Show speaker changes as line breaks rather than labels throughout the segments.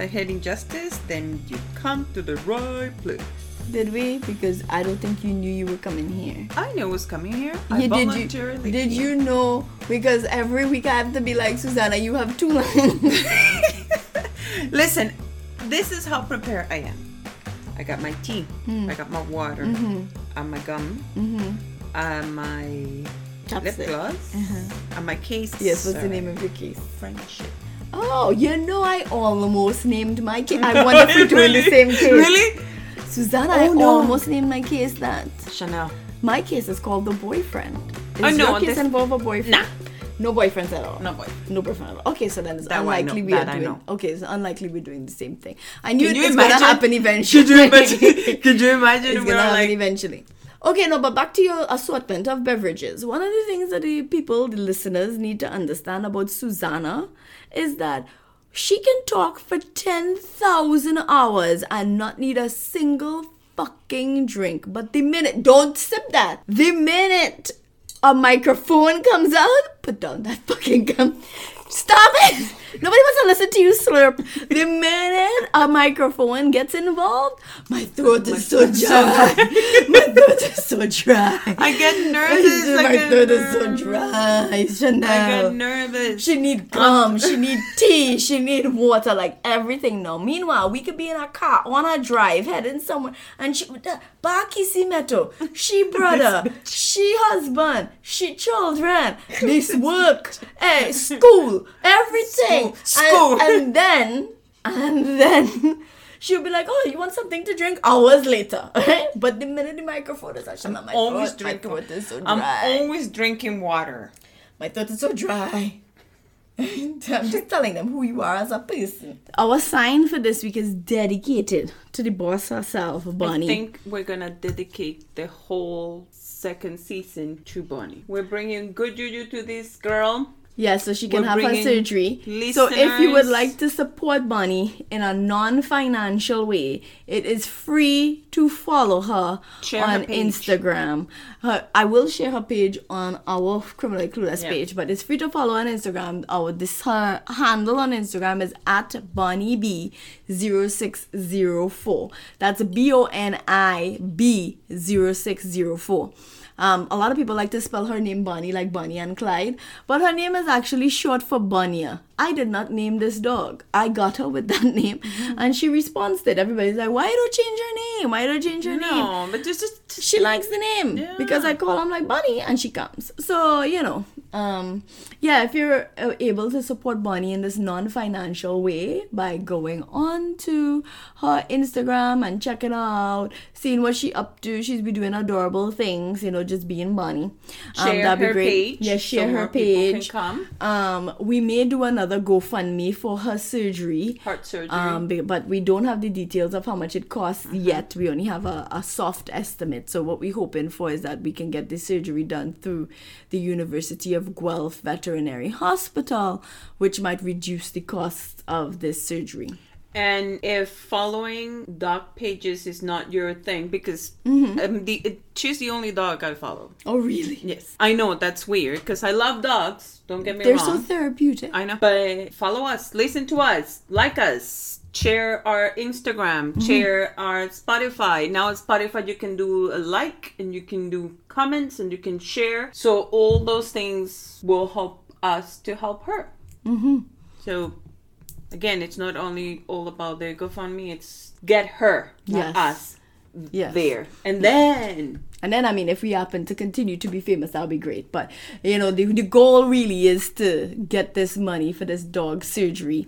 I hate injustice, then you come to the right place.
Did we? Because I don't think you knew you were coming here.
I knew it was coming here. I
did you? Did you know? Because every week I have to be like Susanna. You have two lines.
Listen, this is how prepared I am. I got my tea.
Hmm.
I got my water.
Mm-hmm.
And my gum. And my lip
Chapstick.
gloss. And my case.
yes. What's the name of your case?
Friendship.
Oh, you know I almost named my case. I wonder if we're doing the same case.
Really?
Susanna,
Oh,
I
no.
almost named my case that.
Chanel.
My case is called the boyfriend. Is
I know,
your case
this-
involve a boyfriend?
Nah.
No boyfriends at all.
No boy.
No boyfriend at all. Okay, so then it's
That
unlikely we are doing.
know.
Okay, it's unlikely we're doing the same thing. I knew
Can you
it's gonna happen eventually.
Could you imagine? Could you imagine?
it's gonna happen
like,
eventually. Okay, no, but back to your assortment of beverages. One of the things that the people, the listeners, need to understand about Susanna is that she can talk for 10,000 hours and not need a single fucking drink. But the minute, don't sip that. The minute a microphone comes out, put down that fucking gum. Stop it! Nobody wants to listen to you slurp. The minute a microphone gets involved, my throat is so dry. my throat is so dry.
I get nervous. I
my
get
throat is so
nervous.
dry.
I get nervous.
She need gum, she need tea, she need water, like everything now. Meanwhile, we could be in a car on a drive heading somewhere, and she Baki Simeto, she brother, she husband, she children, this work, eh, school, everything,
School.
And, and then and then. She'll be like, "Oh, you want something to drink?" Hours later, right? But the minute the microphone is actually my
always
throat, my
drinking.
throat is so
I'm always drinking water.
My throat is so dry. I'm just telling them who you are as a person. Our sign for this week is dedicated to the boss herself, Bonnie.
I think we're gonna dedicate the whole second season to Bonnie. We're bringing good juju to this girl.
Yeah, so she can
we're
have her surgery. So if you would like to support Bonnie in a non-financial way, it is free to follow her
Share
on
page.
Instagram. Her, I will share her page on our Criminal Clueless
Yeah.
page, but it's free to follow on Instagram. Our this her handle on Instagram is at Bonnie B 0604. That's B O N I B 0604. Um, a lot of people like to spell her name Bonnie like Bonnie and Clyde, but her name is actually short for Bonia. I did not name this dog. I got her with that name,
Mm-hmm.
and she responded. Everybody's like, "Why don't you change her name? Why don't you change her name?"
No, but just, just
she likes the name
Yeah.
because I call him like Bonnie and she comes. So you know, um, yeah, if you're uh, able to support Bonnie in this non-financial way by going on to her Instagram and checking her out, seeing what she up to, she's be doing adorable things. You know, just being Bonnie. Um,
share
that'd be
her
great.
page.
Yeah, share
so
her page.
Come.
Um, we may do another GoFundMe for her surgery.
Heart surgery.
Um, but we don't have the details of how much it costs
Mm-hmm.
yet. We only have a, a soft estimate. So what we're hoping for is that we can get the surgery done through the University of Guelph Veterinary Hospital, which might reduce the cost of this surgery.
And if following dog pages is not your thing, because
Mm-hmm.
um, the she's the only dog I follow.
Oh, really?
Yes, I know that's weird because I love dogs. Don't get me wrong.
They're so therapeutic.
I know, but follow us, listen to us, like us, share our Instagram,
Mm-hmm.
share our Spotify. Now, at Spotify, you can do a like and you can do comments and you can share. So all those things will help us to help her. Mm-hmm. So again, it's not only all about the GoFundMe; it's get her, not
Yes.
us,
Yes.
there, and then
And then, I mean, if we happen to continue to be famous, that would be great. But, you know, the, the goal really is to get this money for this dog surgery.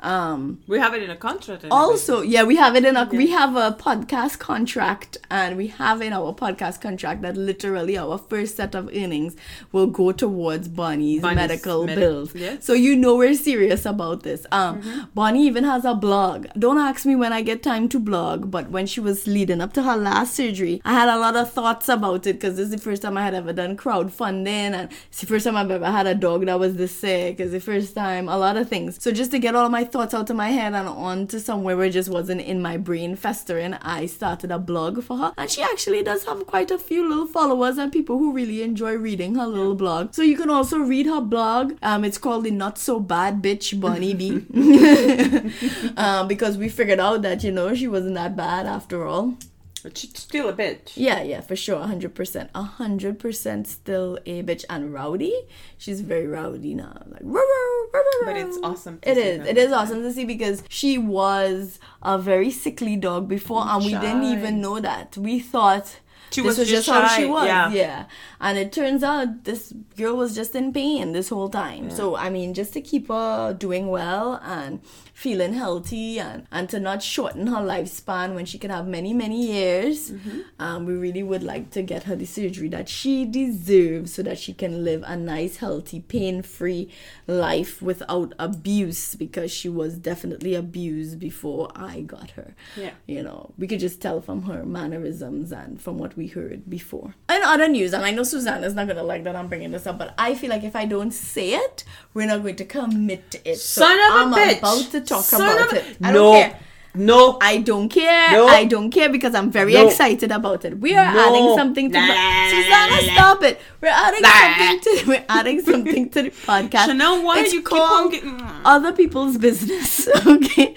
Um,
we have it in a contract. and
also, yeah, we have it in a, we have a podcast contract and we have in our podcast contract that literally our first set of earnings will go towards Bonnie's,
Bonnie's
medical
medi-
bills.
yes.
So you know we're serious about this. Um,
Mm-hmm.
Bonnie even has a blog. Don't ask me when I get time to blog, but when she was leading up to her last surgery, I had a lot of thoughts thoughts about it because this is the first time I had ever done crowdfunding and it's the first time I've ever had a dog that was this sick. It's the first time, a lot of things. So just to get all of my thoughts out of my head and onto somewhere where it just wasn't in my brain festering, I started a blog for her. And she actually does have quite a few little followers and people who really enjoy reading her little blog. So you can also read her blog. Um, it's called the Not So Bad Bitch Bunny Bee. um, because we figured out that, you know, she wasn't that bad after all.
But she's still a bitch.
Yeah, yeah, for sure, hundred percent, hundred percent, still a bitch and rowdy. She's very rowdy now, like. "Row, row, row, row,
But it's awesome to
It is. It is awesome to see because she was a very sickly dog before, and we didn't even know that. We thought.
She
this
was
was
just
just how she was,
yeah.
yeah. And it turns out this girl was just in pain this whole time. So I mean, just to keep her doing well and feeling healthy and, and to not shorten her lifespan when she can have many, many years.
Mm-hmm.
Um, we really would like to get her the surgery that she deserves so that she can live a nice, healthy, pain free life without abuse because she was definitely abused before I got her.
Yeah.
You know, we could just tell from her mannerisms and from what we heard before. In other news, and I know Susanna's not gonna like that I'm bringing this up, but I feel like if I don't say it, we're not going to commit to it. So
Son of a
I'm
bitch.
about to talk
Son
about
of
it. I
no.
don't care.
No.
I don't care.
No.
I don't care because I'm very
No.
excited about it. We are
No.
adding something to
Nah,
the Susanna. Stop it. We're adding
Nah.
something to we're adding something to the podcast.
Chanel, why
It's
you keep on getting-
other people's business? Okay,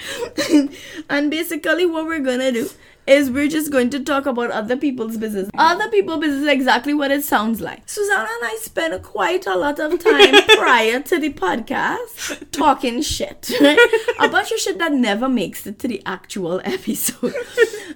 and basically what we're gonna do is we're just going to talk about other people's business. Other people's business is exactly what it sounds like. Susanna and I spent quite a lot of time prior to the podcast talking shit. a bunch of shit that never makes it to the actual episode.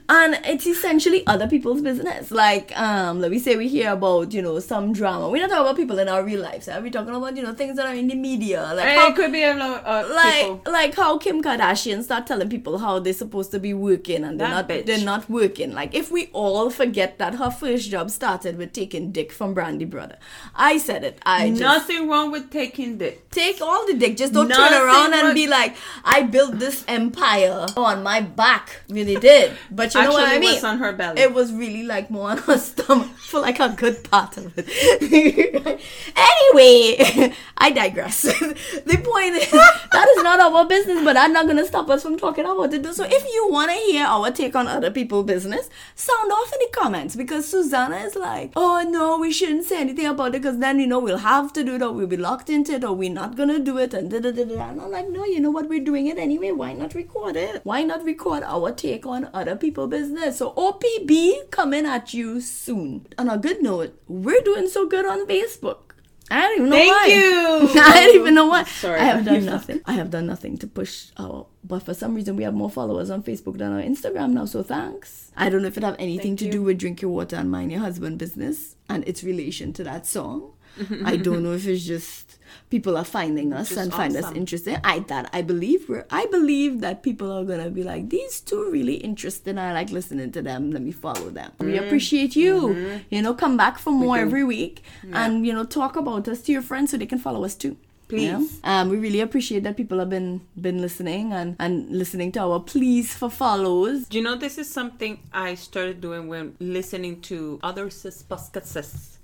and it's essentially other people's business. Like, um, let me say we hear about, you know, some drama. We're not talking about people in our real lives. We're talking about, you know, things that are in the media. Like how
it could be a lot of
like
people.
like how Kim Kardashian start telling people how they're supposed to be working and they're
That
not
bitch.
they're not working. Like if we all forget that her first job started with taking dick from Brandy Brother. I said it. I just
Nothing wrong with taking dick.
take all the dick. Just don't
Nothing
turn around and be like, I built this empire on my back. Really did. But you know
Actually,
what I mean?
it was on her belly.
It was really like more on her stomach for like a good part of it. anyway, I digress. the point is that is not our business, but I'm not gonna stop us from talking about it. So if you wanna hear our take on other people's business, sound off in the comments because Susanna is like, oh no, we shouldn't say anything about it because then you know we'll have to do it or we'll be locked into it or we're not gonna do it and da da da da. And I'm like, no, you know what? We're doing it anyway. Why not record it? Why not record our take on other people's business? So OPB coming at you soon. On a good note, we're doing so good on Facebook. I don't even know
Thank
why.
you.
I don't even know why.
Sorry.
I have done nothing. I have done nothing to push our. But for some reason, we have more followers on Facebook than on Instagram now. So thanks. I don't know if it have anything
Thank
to
you.
do with drink your water and mind your husband business and its relation to that song. I don't know if it's just people are finding us and find us interesting. I that I believe we're. I believe that people are gonna be like these two really interesting. I like listening to them. Let me follow them. We appreciate you. You know, come back for more
do.
every week and you know talk about us to your friends so they can follow us too. you know?
Please.
Um, we really appreciate that people have been been listening and and listening to our pleas for follows.
Do you know this is something I started doing when listening to other sis podcasts?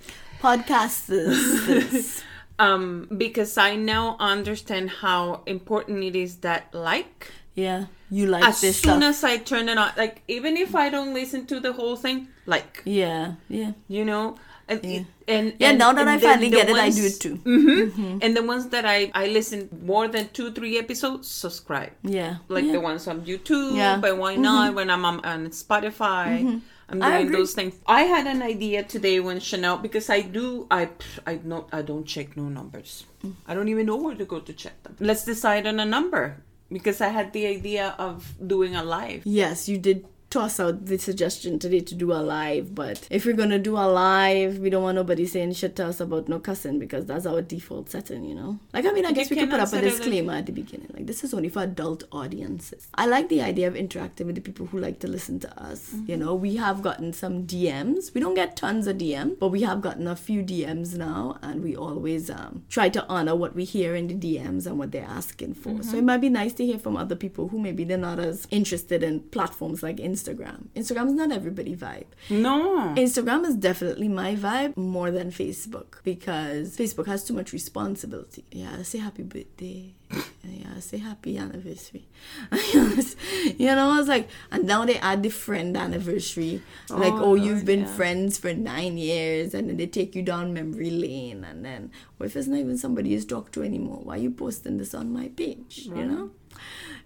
Um, because I now understand how important it is that like
yeah, you like
as
this
soon
stuff.
as I turn it on, like even if I don't listen to the whole thing, like
yeah, yeah.
you know, and
Yeah.
and,
Yeah,
and-
now that I finally
the
get it, I do it too.
hmm And the ones that I I listen more than two three episodes, subscribe.
Yeah.
Like
yeah.
the ones on YouTube,
Yeah. Mm-hmm.
but why not when I'm on, on Spotify? I'm
I
doing
agree.
those things. I had an idea today when Chanel because I do I I not I don't check no numbers.
Mm.
I don't even know where to go to check them. Let's decide on a number because I had the idea of doing a live.
Yes, you did toss out the suggestion today to do a live, but if we're gonna do a live, we don't want nobody saying shit to us about no cussing because that's our default setting, you know? Like, I mean, I guess we could put up a disclaimer at the beginning. Like, this is only for adult audiences. I like the idea of interacting with the people who like to listen to us. You know, we have gotten some DMs. We don't get tons of DMs, but we have gotten a few DMs now, and we always um, try to honor what we hear in the DMs and what they're asking for. So it might be nice to hear from other people who maybe they're not as interested in platforms like Instagram Instagram. Instagram's not everybody vibe.
No.
Instagram is definitely my vibe more than Facebook because Facebook has too much responsibility. Yeah, say happy birthday. Yeah, say happy anniversary. you know, I was like, and now they add the friend anniversary. Oh like,
Oh,
oh, you've been
yeah.
friends for nine years, and then they take you down memory lane. And then, what if it's not even somebody you talk to anymore? Why are you posting this on my page? You know?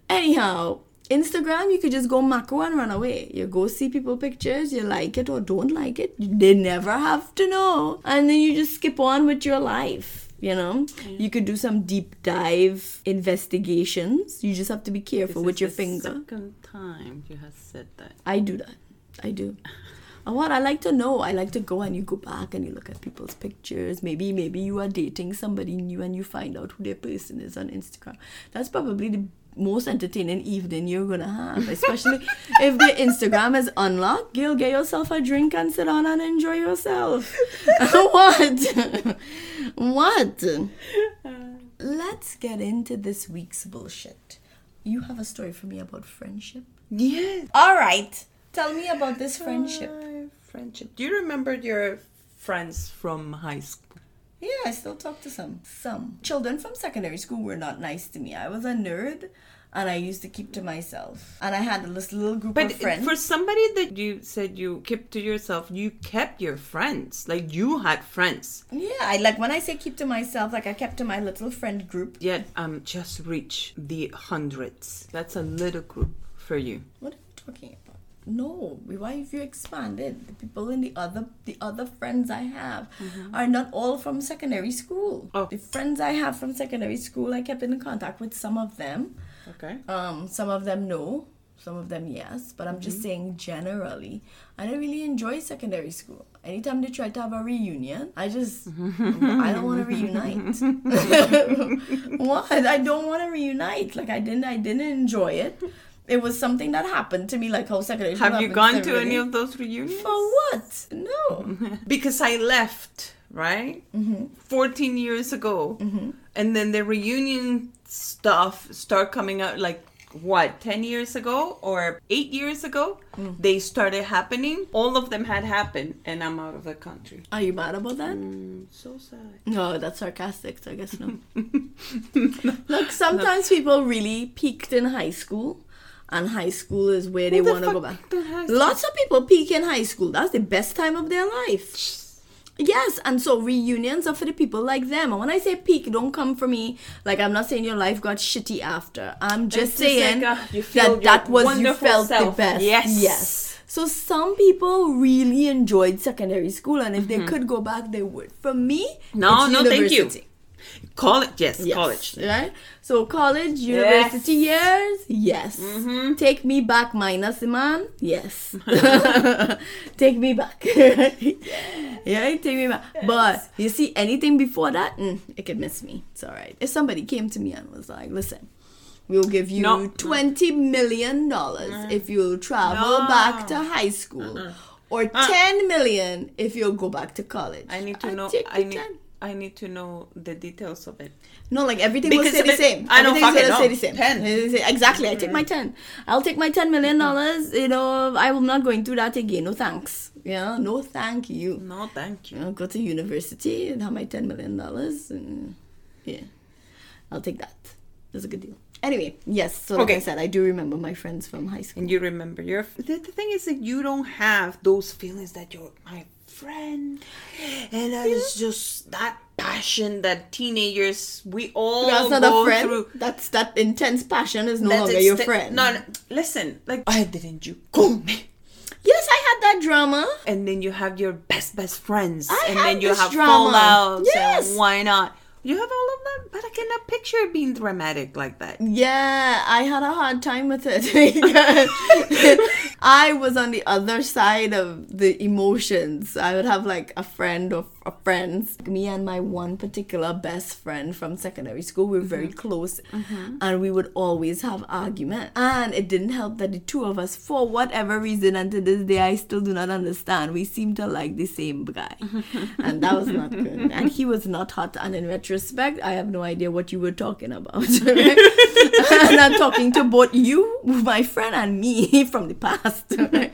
Anyhow, Instagram, you could just go macro and run away. You go see people pictures, you like it or don't like it. They never have to know. And then you just skip on with your life. You know, mm. you could do some deep dive investigations. You just have to be careful
This
with your
the
finger.
Second time you have said that.
I do that. I do. And what I like to know, I like to go and you go back and you look at people's pictures. Maybe maybe you are dating somebody new and you find out who their person is on Instagram. That's probably the most entertaining evening you're gonna have, especially if the Instagram is unlocked. Girl, get yourself a drink and sit down and enjoy yourself. what? what? Let's get into this week's bullshit. You have a story for me about friendship?
Yes.
All right. Tell me about this friendship.
Uh, friendship. Do you remember your friends from high school?
Yeah, I still talk to some. Some. Children from secondary school were not nice to me. I was a nerd and I used to keep to myself. And I had this little group
But
of friends.
for somebody that you said you kept to yourself, you kept your friends. Like you had friends.
yeah, I like when I say keep to myself, like I kept to my little friend group.
Yet um just reach the hundreds. That's a little group for you.
What are you talking about? No, why have you expanded? The people in the other the other friends I have are not all from secondary school.
Oh.
The friends I have from secondary school, I kept in contact with some of them.
Okay.
Um, some of them no, some of them yes, but I'm just saying generally, I don't really enjoy secondary school. Anytime they try to have a reunion, I just I don't want to reunite. what? I don't want to reunite. Like I didn't I didn't enjoy it. It was something that happened to me, like how secondary
Have you gone to any of those reunions?
For what? No.
because I left, right?
Mm-hmm.
14 years ago. And then the reunion stuff start coming out like what 10 years ago or 8 years ago
Mm.
they started happening all of them had happened and i'm out of the country
Are you mad about that?
Mm, so sad
No, that's sarcastic, so I guess no. Look, sometimes people really peaked in high school, and high school is where they
the
want to go back.
peaked in high school?
Lots of people peak in high school. That's the best time of their life. Yes, and so reunions are for the people like them. And when I say peak, don't come for me like I'm not saying your life got shitty after. I'm just
It's just
saying
like, feel
that that was you felt the best.
Yes.
Yes. So some people really enjoyed secondary school, and if
Mm-hmm.
they could go back, they would. For me,
No, no, thank you. College yes,
Yes,
college
right? So college, university years, yes.
Mm-hmm.
Take me back, minus the man, yes. take me back. yeah, take me back. But you see, anything before that, mm, it could miss me. It's all right. If somebody came to me and was like, "Listen." We'll give you
No,
twenty million dollars if you'll travel
No.
back to high school, or ten million if you'll go back to college.
i need to
I'd
know i need
10.
I need to know the details of it
No, like everything will
Because
stay the same.
I don't
Everything's
fucking
gonna stay the same.
10.
It's- it's- Exactly. I take my ten. I'll take my ten million dollars. You know, I will not going through that again. No thanks. Yeah, no thank you.
no thank you
know, go to university and have my ten million dollars. and Yeah, I'll take that. That's a good deal. Anyway, yes. So like
Okay.
I said, I do remember my friends from high school.
and you remember your the, the thing is that you don't have those feelings that you're my friend and that is just that passion that teenagers we all
That's not
go
a friend.
through
That's that intense passion is no
That
longer your
the-
friend.
no, no listen like why didn't you call me
Yes, I had that drama.
and then you have your best best friends
I
and then you have
drama.
fallouts
Yes.
and why not you have all of that but i cannot picture it being dramatic like that
Yeah, I had a hard time with it I was on the other side of the emotions. I would have like a friend or friends. Me and my one particular best friend from secondary school, we were very mm-hmm. close mm-hmm. and we would always have argument. And it didn't help that the two of us, for whatever reason, and to this day, I still do not understand, we seem to like the same guy. and that was not good. And he was not hot. And in retrospect, I have no idea what you were talking about. and I'm talking to both you, my friend, and me from the past.
Okay.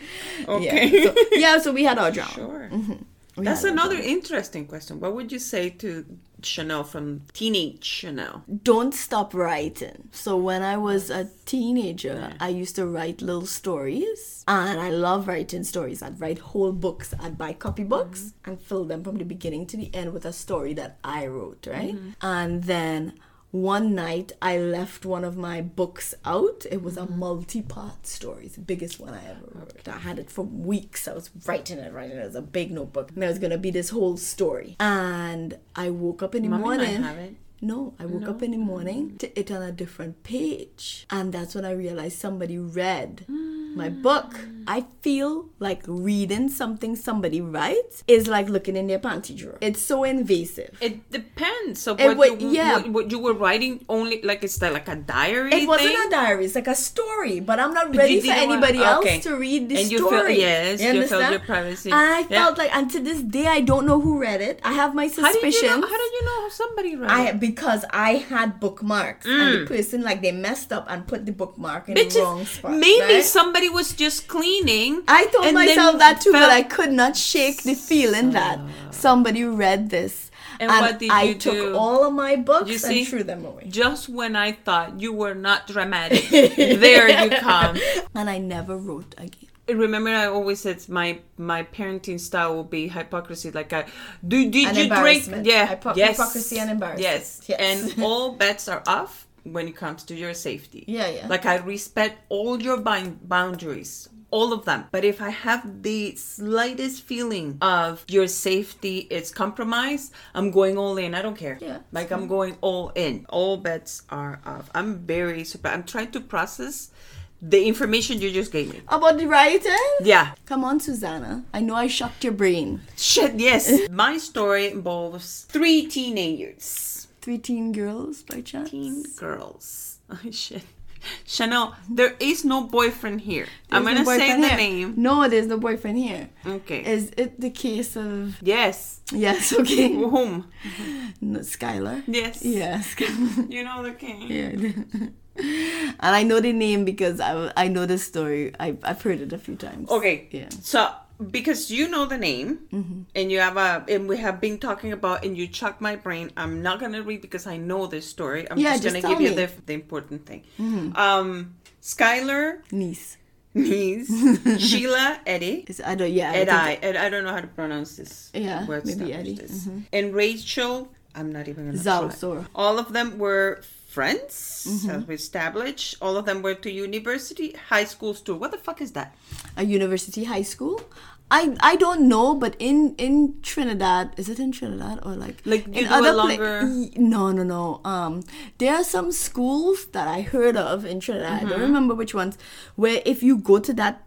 Yeah so, yeah, so we had our drama.
Sure.
We Oh,
That's
had
another interesting question. What would you say to Chanel from teenage Chanel?
Don't stop writing. So when I was a teenager, I used to write little stories, and I love writing stories. I'd write whole books. I'd buy copybooks mm-hmm. and fill them from the beginning to the end with a story that I wrote, right? Mm-hmm. And then one night I left one of my books out. It was a multi-part story. It's the biggest one I ever wrote. I had it for weeks. I was writing it, writing it. It was a big notebook. And there was gonna be this whole story. And I woke up in the
Mommy
morning. No, I woke up in the mm. morning to it on a different page. And that's when I realized somebody read my mm. book. I feel like reading something somebody writes is like looking in their panty drawer. It's so invasive.
It depends. So
It
what, you,
yeah.
what, what you were writing only like it's like a diary.
It wasn't a diary, it's like a story, but I'm not ready for
didn't want-
anybody else to read the
And you
story.
feel- yes, you felt
understand?
your privacy.
And I
Yeah.
felt like, and to this day, I don't know who read it. I have my suspicions.
How did you know? How did you know somebody read
I
it?
Because I had bookmarks and the mm. person like they messed up and put the bookmark in the wrong spot.
maybe
right?
somebody was just cleaning.
I told myself that too, but I could not shake the feeling that somebody read this.
And what did
I
you
took all of my books
You see?
and threw them away.
Just when I thought you were not dramatic, there you come.
And I never wrote again.
Remember, I always said my my parenting style will be hypocrisy. Like, I, do did you drink? Yeah,
Hypo-
yes,
hypocrisy and embarrassment.
Yes,
Yes.
and all bets are off when it comes to your safety.
Yeah, yeah.
Like I respect all your bind- boundaries, all of them. But if I have the slightest feeling of your safety is compromised, I'm going all in. I don't care.
Yeah.
Like I'm going all in. All bets are off. I'm very surprised. I'm trying to process the information you just gave me.
About the writing?
Yeah.
Come on, Susanna. I know I shocked your brain.
Shit, yes. My story involves three teenagers.
Three teen girls by chance?
Teen girls. Oh, shit. Chanel, there is no boyfriend here. I'm
There's
gonna say
boyfriend
the
here.
name.
No, there's no boyfriend here.
Okay.
Is it the case of
yes.
yes? Okay,
Whom?
no, Skylar.
Yes.
Yes.
You know the king.
yeah. and I know the name because I, I know the story. I I've heard it a few times.
Okay.
Yeah.
So because you know the name
Mm-hmm.
and you have a and we have been talking about and you chuck my brain i'm not gonna read because i know this story i'm
Yeah,
just, gonna give you the, the important thing um skylar
Neese.
neese sheila eddy
Is I don't yeah. I
Ed I, I don't know how to pronounce this.
Yeah, maybe Eddy.
this. And Rachel, I'm not even gonna
so-
All of them were friends,
Mm-hmm.
as we established. All of them went to university, high schools too. What the fuck is that?
a university high school. I I don't know, but in in Trinidad, is it in Trinidad or like
Like,
in
other a
pla- no, no, no. Um, there are some schools that I heard of in Trinidad. I
Mm-hmm.
don't remember which ones. Where if you go to that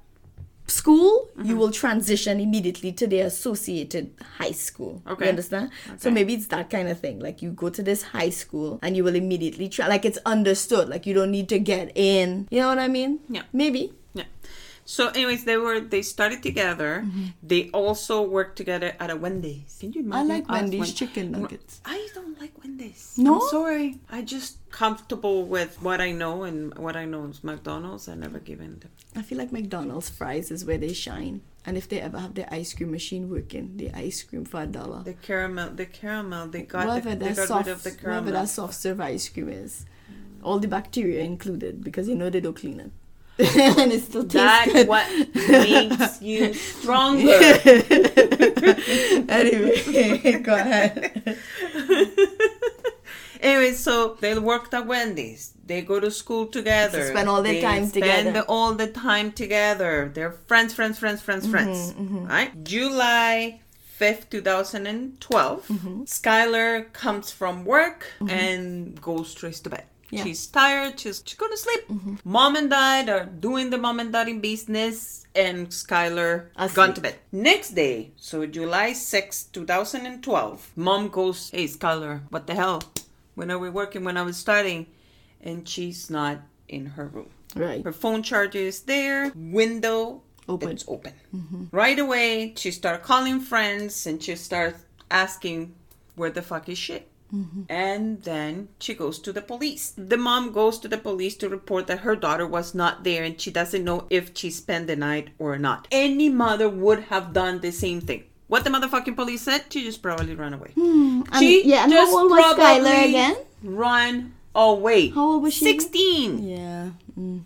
school,
Mm-hmm.
you will transition immediately to the associated high school.
Okay.
You understand?
Okay.
So maybe it's that kind of thing. Like you go to this high school and you will immediately try. Like it's understood. Like you don't need to get in. You know what I mean?
Yeah.
Maybe.
Yeah. So, anyways, they were they started together. They also worked together at a Wendy's. Can you
Mm-hmm. I like Wendy's
when-
chicken nuggets.
I don't like Wendy's.
No?
I'm sorry. I just comfortable with what I know, and what I know is McDonald's. I never give in to.
I feel like McDonald's fries is where they shine. And if they ever have their ice cream machine working, the ice cream for a dollar.
The caramel, the caramel, they got,
Whatever
the, they got
soft,
rid of the
whatever that soft serve ice cream is, all the bacteria included because you know they don't clean it, and it still tastes
That's
good.
what makes you stronger.
anyway, go ahead.
anyway, so they worked at Wendy's. They go to school together.
They spend all their
They
time
spend
together.
the- all the time together. They're friends, friends, friends, friends,
Mm-hmm,
friends. Right? July 5th, 2012.
Mm-hmm.
Skylar comes from work and goes straight to bed.
Yeah.
She's tired. She's, she's going to sleep.
Mm-hmm.
Mom and dad are doing the mom and daddy business, and Skylar
Asleep.
gone to bed. Next day, so July 6th, 2012, mom goes, Hey, Skylar, what the hell? When are we working? When I was starting? And she's not in her room.
Right.
Her phone charger is there, window
Open.
it's open. Right away, she start calling friends and she starts asking, "Where the fuck is shit?" And then she goes to the police. The mom goes to the police to report that her daughter was not there and she doesn't know if she spent the night or not. Any mother would have done the same thing. What the motherfucking police said, she just probably ran away.
And- yeah, and how old was Skylar again?
Run away.
How old was she?
16.
Yeah. Mm.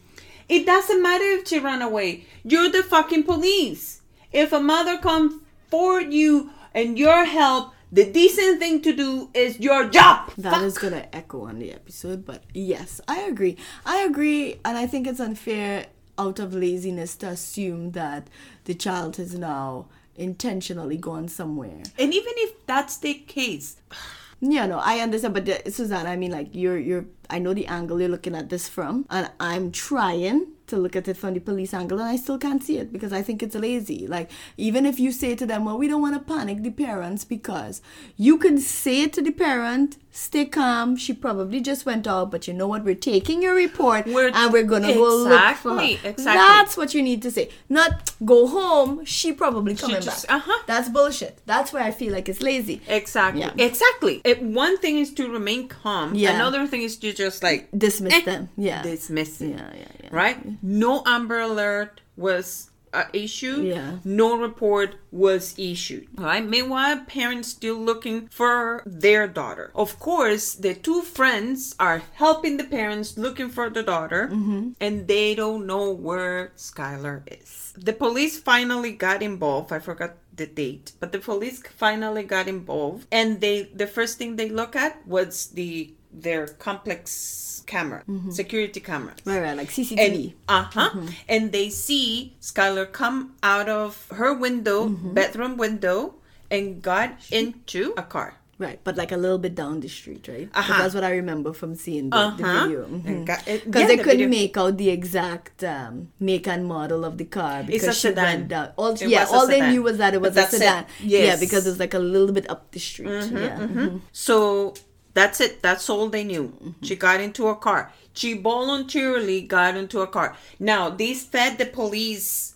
It doesn't matter if she ran away. You're the fucking police. If a mother comes for you and your help, the decent thing to do is your job.
That is gonna echo on the episode, but yes, I agree. I agree, and I think it's unfair out of laziness to assume that the child has now intentionally gone somewhere.
And even if that's the case,
Yeah, no, I understand, but the, Suzanne, I mean, like you're, you're. I know the angle you're looking at this from, and I'm trying to look at it from the police angle, and I still can't see it because I think it's lazy. Like even if you say to them, "Well, we don't want to panic the parents," because you can say it to the parent, "Stay calm." She probably just went out, but you know what? We're taking your report,
We're-
and we're gonna go look for her.
Exactly, exactly.
That's what you need to say. Not go home. She probably coming
just-
back.
uh-huh.
That's bullshit. That's where I feel like it's lazy.
exactly,
Yeah.
exactly. It, one thing is to remain calm.
Yeah.
Another thing is to just like
Dismiss
eh,
them. Yeah.
dismiss it.
Yeah, yeah, yeah.
right? No Amber Alert was uh, issued.
Yeah.
No report was issued. Right. Meanwhile, parents still looking for their daughter. Of course, the two friends are helping the parents looking for the daughter,
Mm-hmm.
and they don't know where Skylar is. The police finally got involved. I forgot the date, but the police finally got involved, and they the first thing they look at was the their complex camera, security cameras.
Right, right, like CCTV.
Uh huh. And they see Skylar come out of her window, bedroom window, and got into a car.
right, but like a little bit down the street, right?
Uh-huh.
That's what I remember from seeing the, the
Uh-huh.
video.
Got- it-
Because
yeah,
they
the
couldn't
video-
make out the exact um, make and model of the car because
a
she
sedan.
went down. All,
It
yeah, all they knew was that it was a
it.
sedan. Yeah,
Yes. Mm-hmm,
because it was like a little bit up the street. yeah. mhm.
So that's it. That's all they knew. She mm-hmm. got into a car. She voluntarily got into a car. Now, this fed the police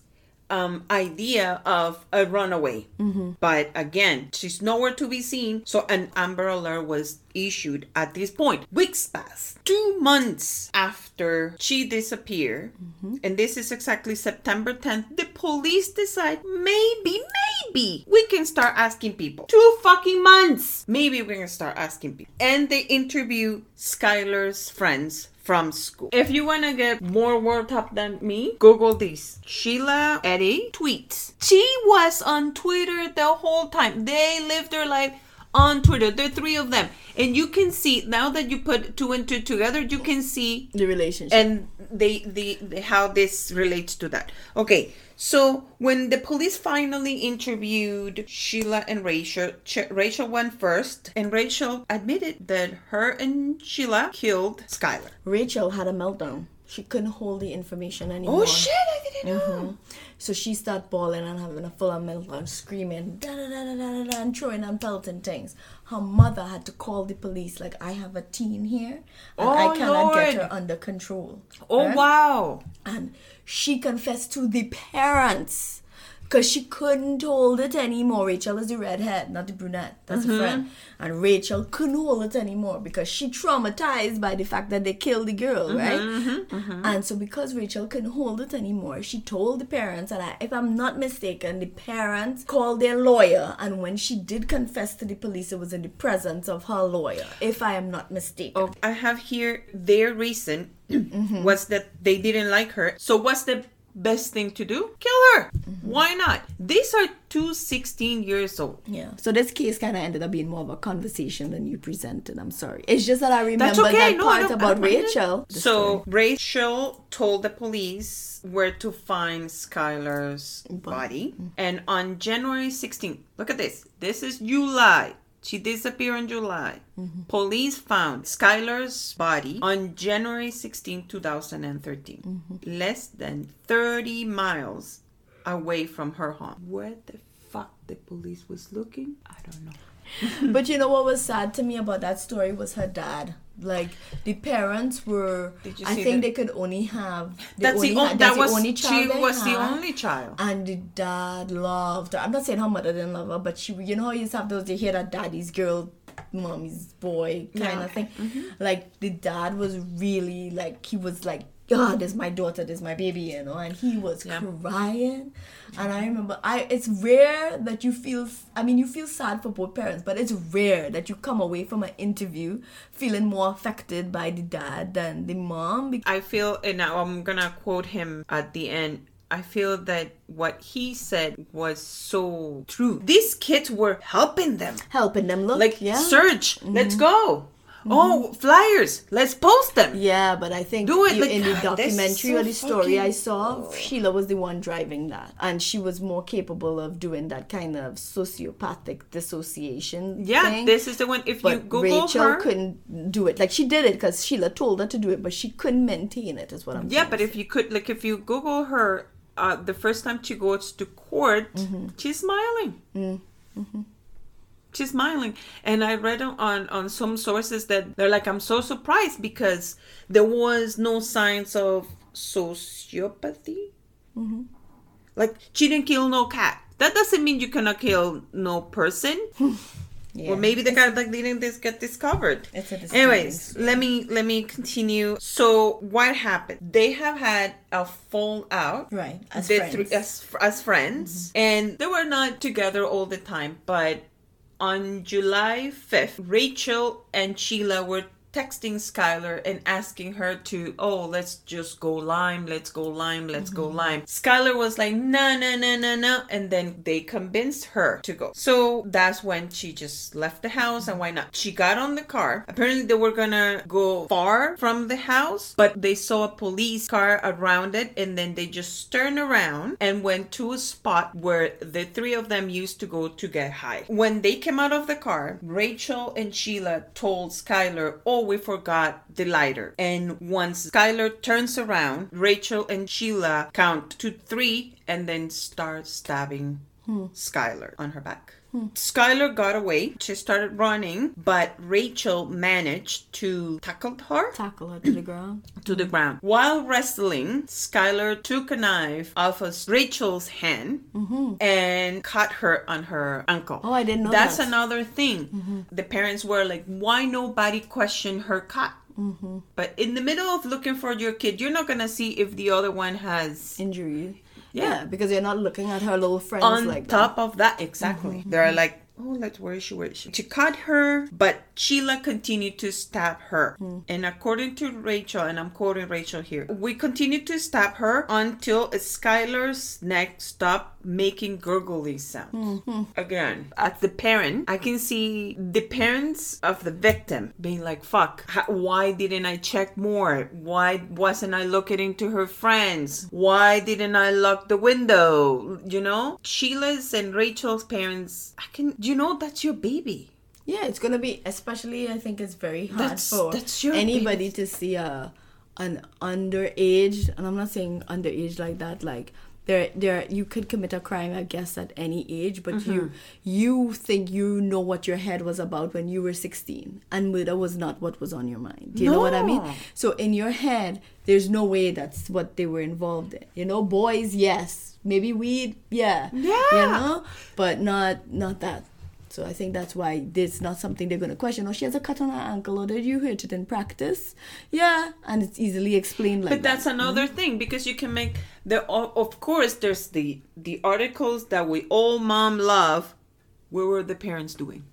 um, idea of a runaway. But again, she's nowhere to be seen. So an Amber Alert was issued at this point. Weeks passed. Two months after she disappeared, and this is exactly September 10th, the police decide maybe, maybe we can start asking people. Two fucking months. Maybe we can start asking people. And they interview Skylar's friends from school. If you want to get more world top than me, Google this. Sheila Eddy tweets. She was on Twitter the whole time. They lived their life on Twitter. There are three of them. And you can see, now that you put two and two together, you can see
The relationship.
and they the, the how this relates to that okay so when the police finally interviewed sheila and rachel Ch- rachel went first and rachel admitted that her and sheila killed skylar
Rachel had a meltdown. She couldn't hold the information anymore.
oh shit i didn't know
Mm-hmm. So she started bawling and having a full on meltdown, screaming, da da da da da da, and throwing and pelting things. Her mother had to call the police, like, I have a teen here and
Oh,
I cannot get her under control.
oh
Right?
wow
And she confessed to the parents because she couldn't hold it anymore. Rachel is the redhead, not the brunette. That's a mm-hmm. friend. And Rachel couldn't hold it anymore because she traumatized by the fact that they killed the girl, mm-hmm, right? Mm-hmm, and so because Rachel couldn't hold it anymore, she told the parents, and I, if I'm not mistaken, the parents called their lawyer. And when she did confess to the police, it was in the presence of her lawyer, if I am not mistaken.
oh, i have here their reason was that they didn't like her so what's the best thing to do kill her mm-hmm. why not these are two 16 years old
Yeah. So this case kind of ended up being more of a conversation than you presented. I'm sorry. It's just that I remember
okay.
that
No,
part about
don't mind it.
Rachel.
So
story.
Rachel told the police where to find Skylar's body, mm-hmm. and on January 16th, look at this. This is July. She disappeared in July.
Mm-hmm.
Police found Skylar's body on January 16, 2013,
Mm-hmm.
less than 30 miles away from her home. Where the fuck the police was looking? I don't know.
but you know what was sad to me about that story was her dad. Like the parents were. I think
that?
they could only have.
That's the
only
only,
had-
that
that's the
was
only child
she was the only child.
And the dad loved her. I'm not saying her mother didn't love her, but she, you know, how you have those. You hear that daddy's girl mommy's boy kind
Yeah.
of thing. Mm-hmm. Like the dad was really like he was like, God, this is my daughter, this is my baby, you know, and he was
Yeah.
crying. And I remember, I it's rare that you feel. I mean, you feel sad for both parents, but it's rare that you come away from an interview feeling more affected by the dad than the mom. Because
I feel, and now I'm gonna quote him at the end. I feel that what he said was so true. These kids were helping them.
helping them look,
Like,
yeah,
search, let's mm-hmm. go. Oh, flyers, let's post them.
Yeah, but I think
Do it,
you-
like,
in the documentary
so
or the story I
fucking-
saw, Sheila was the one driving that, and she was more capable of doing that kind of sociopathic dissociation.
Yeah,
thing.
this is the one. If you Google
Rachel
her,
couldn't do it. Like she did it because Sheila told her to do it, but she couldn't maintain it. Is what I'm.
Saying.
Yeah,
but if you could, like, if you Google her, uh, the first time she goes to court,
Mm-hmm.
she's smiling.
Mm,
She's smiling, and I read on, on some sources that they're like, I'm so surprised because there was no signs of sociopathy.
Mm-hmm.
Like she didn't kill no cat. That doesn't mean you cannot kill no person.
Yeah.
Or maybe the guy like didn't this get discovered.
It's a disturbing
Anyways, let me let me continue. So what happened? They have had a fallout.
Right, as friends. Mm-hmm.
Three, as, as friends, and they were not together all the time. But on July fifth, Rachel and Sheila were texting Skylar and asking her to, oh, let's just go lime, let's go lime, let's
Mm-hmm.
go lime. Skylar was like, no, no, no, no, no. And then they convinced her to go. So that's when she just left the house and why not? She got on the car. Apparently they were gonna go far from the house, but they saw a police car around it and then they just turned around and went to a spot where the three of them used to go to get high. When they came out of the car, Rachel and Sheila told Skylar, Oh, Oh, we forgot the lighter. And once Skylar turns around, Rachel and Sheila count to three and then start stabbing hmm. Skylar on her back. Skylar got away. She started running, but Rachel managed to tackle her
tackle her to the ground.
to the ground. While wrestling, Skylar took a knife off of Rachel's hand and cut her on her ankle.
Mm-hmm. Oh, I didn't know
That's
that. Mm-hmm.
another thing. The parents were like, why nobody questioned her cut?
Mm-hmm.
But in the middle of looking for your kid, you're not gonna see if the other one has
Injury.
Yeah.
Because you're not looking at her little friends
on
like that. Mm-hmm.
top of that exactly they're like oh let's where is she where is she she cut her but sheila continued to stab her
Hmm.
and according to rachel and i'm quoting rachel here we continued to stab her until skylar's neck stopped making gurgly sounds
Mm-hmm.
again as the parent i can see the parents of the victim being like fuck how, why didn't i check more why wasn't i looking into her friends why didn't i lock the window you know sheila's and rachel's parents i can you know that's your baby
Yeah, it's gonna be especially. I think it's very hard
That's-
for
that's your
anybody to see a an underage, and I'm not saying underage like that. Like there, there, you could commit a crime, I guess, at any age, but you
Mm-hmm.
you think you know what your head was about when you were 16, and murder was not what was on your mind. Do you know what I mean? So in your head, there's no way that's what they were involved in. You know, boys, yes, maybe weed, yeah,
Yeah.
you know, but not not that. So I think that's why it's not something they're going to question. Or she has a cut on her ankle, or did you hurt it in practice? Yeah, and it's easily explained like
but that's
that.
another mm-hmm. thing because you can make the of course there's the the articles that we all mom love where were the parents doing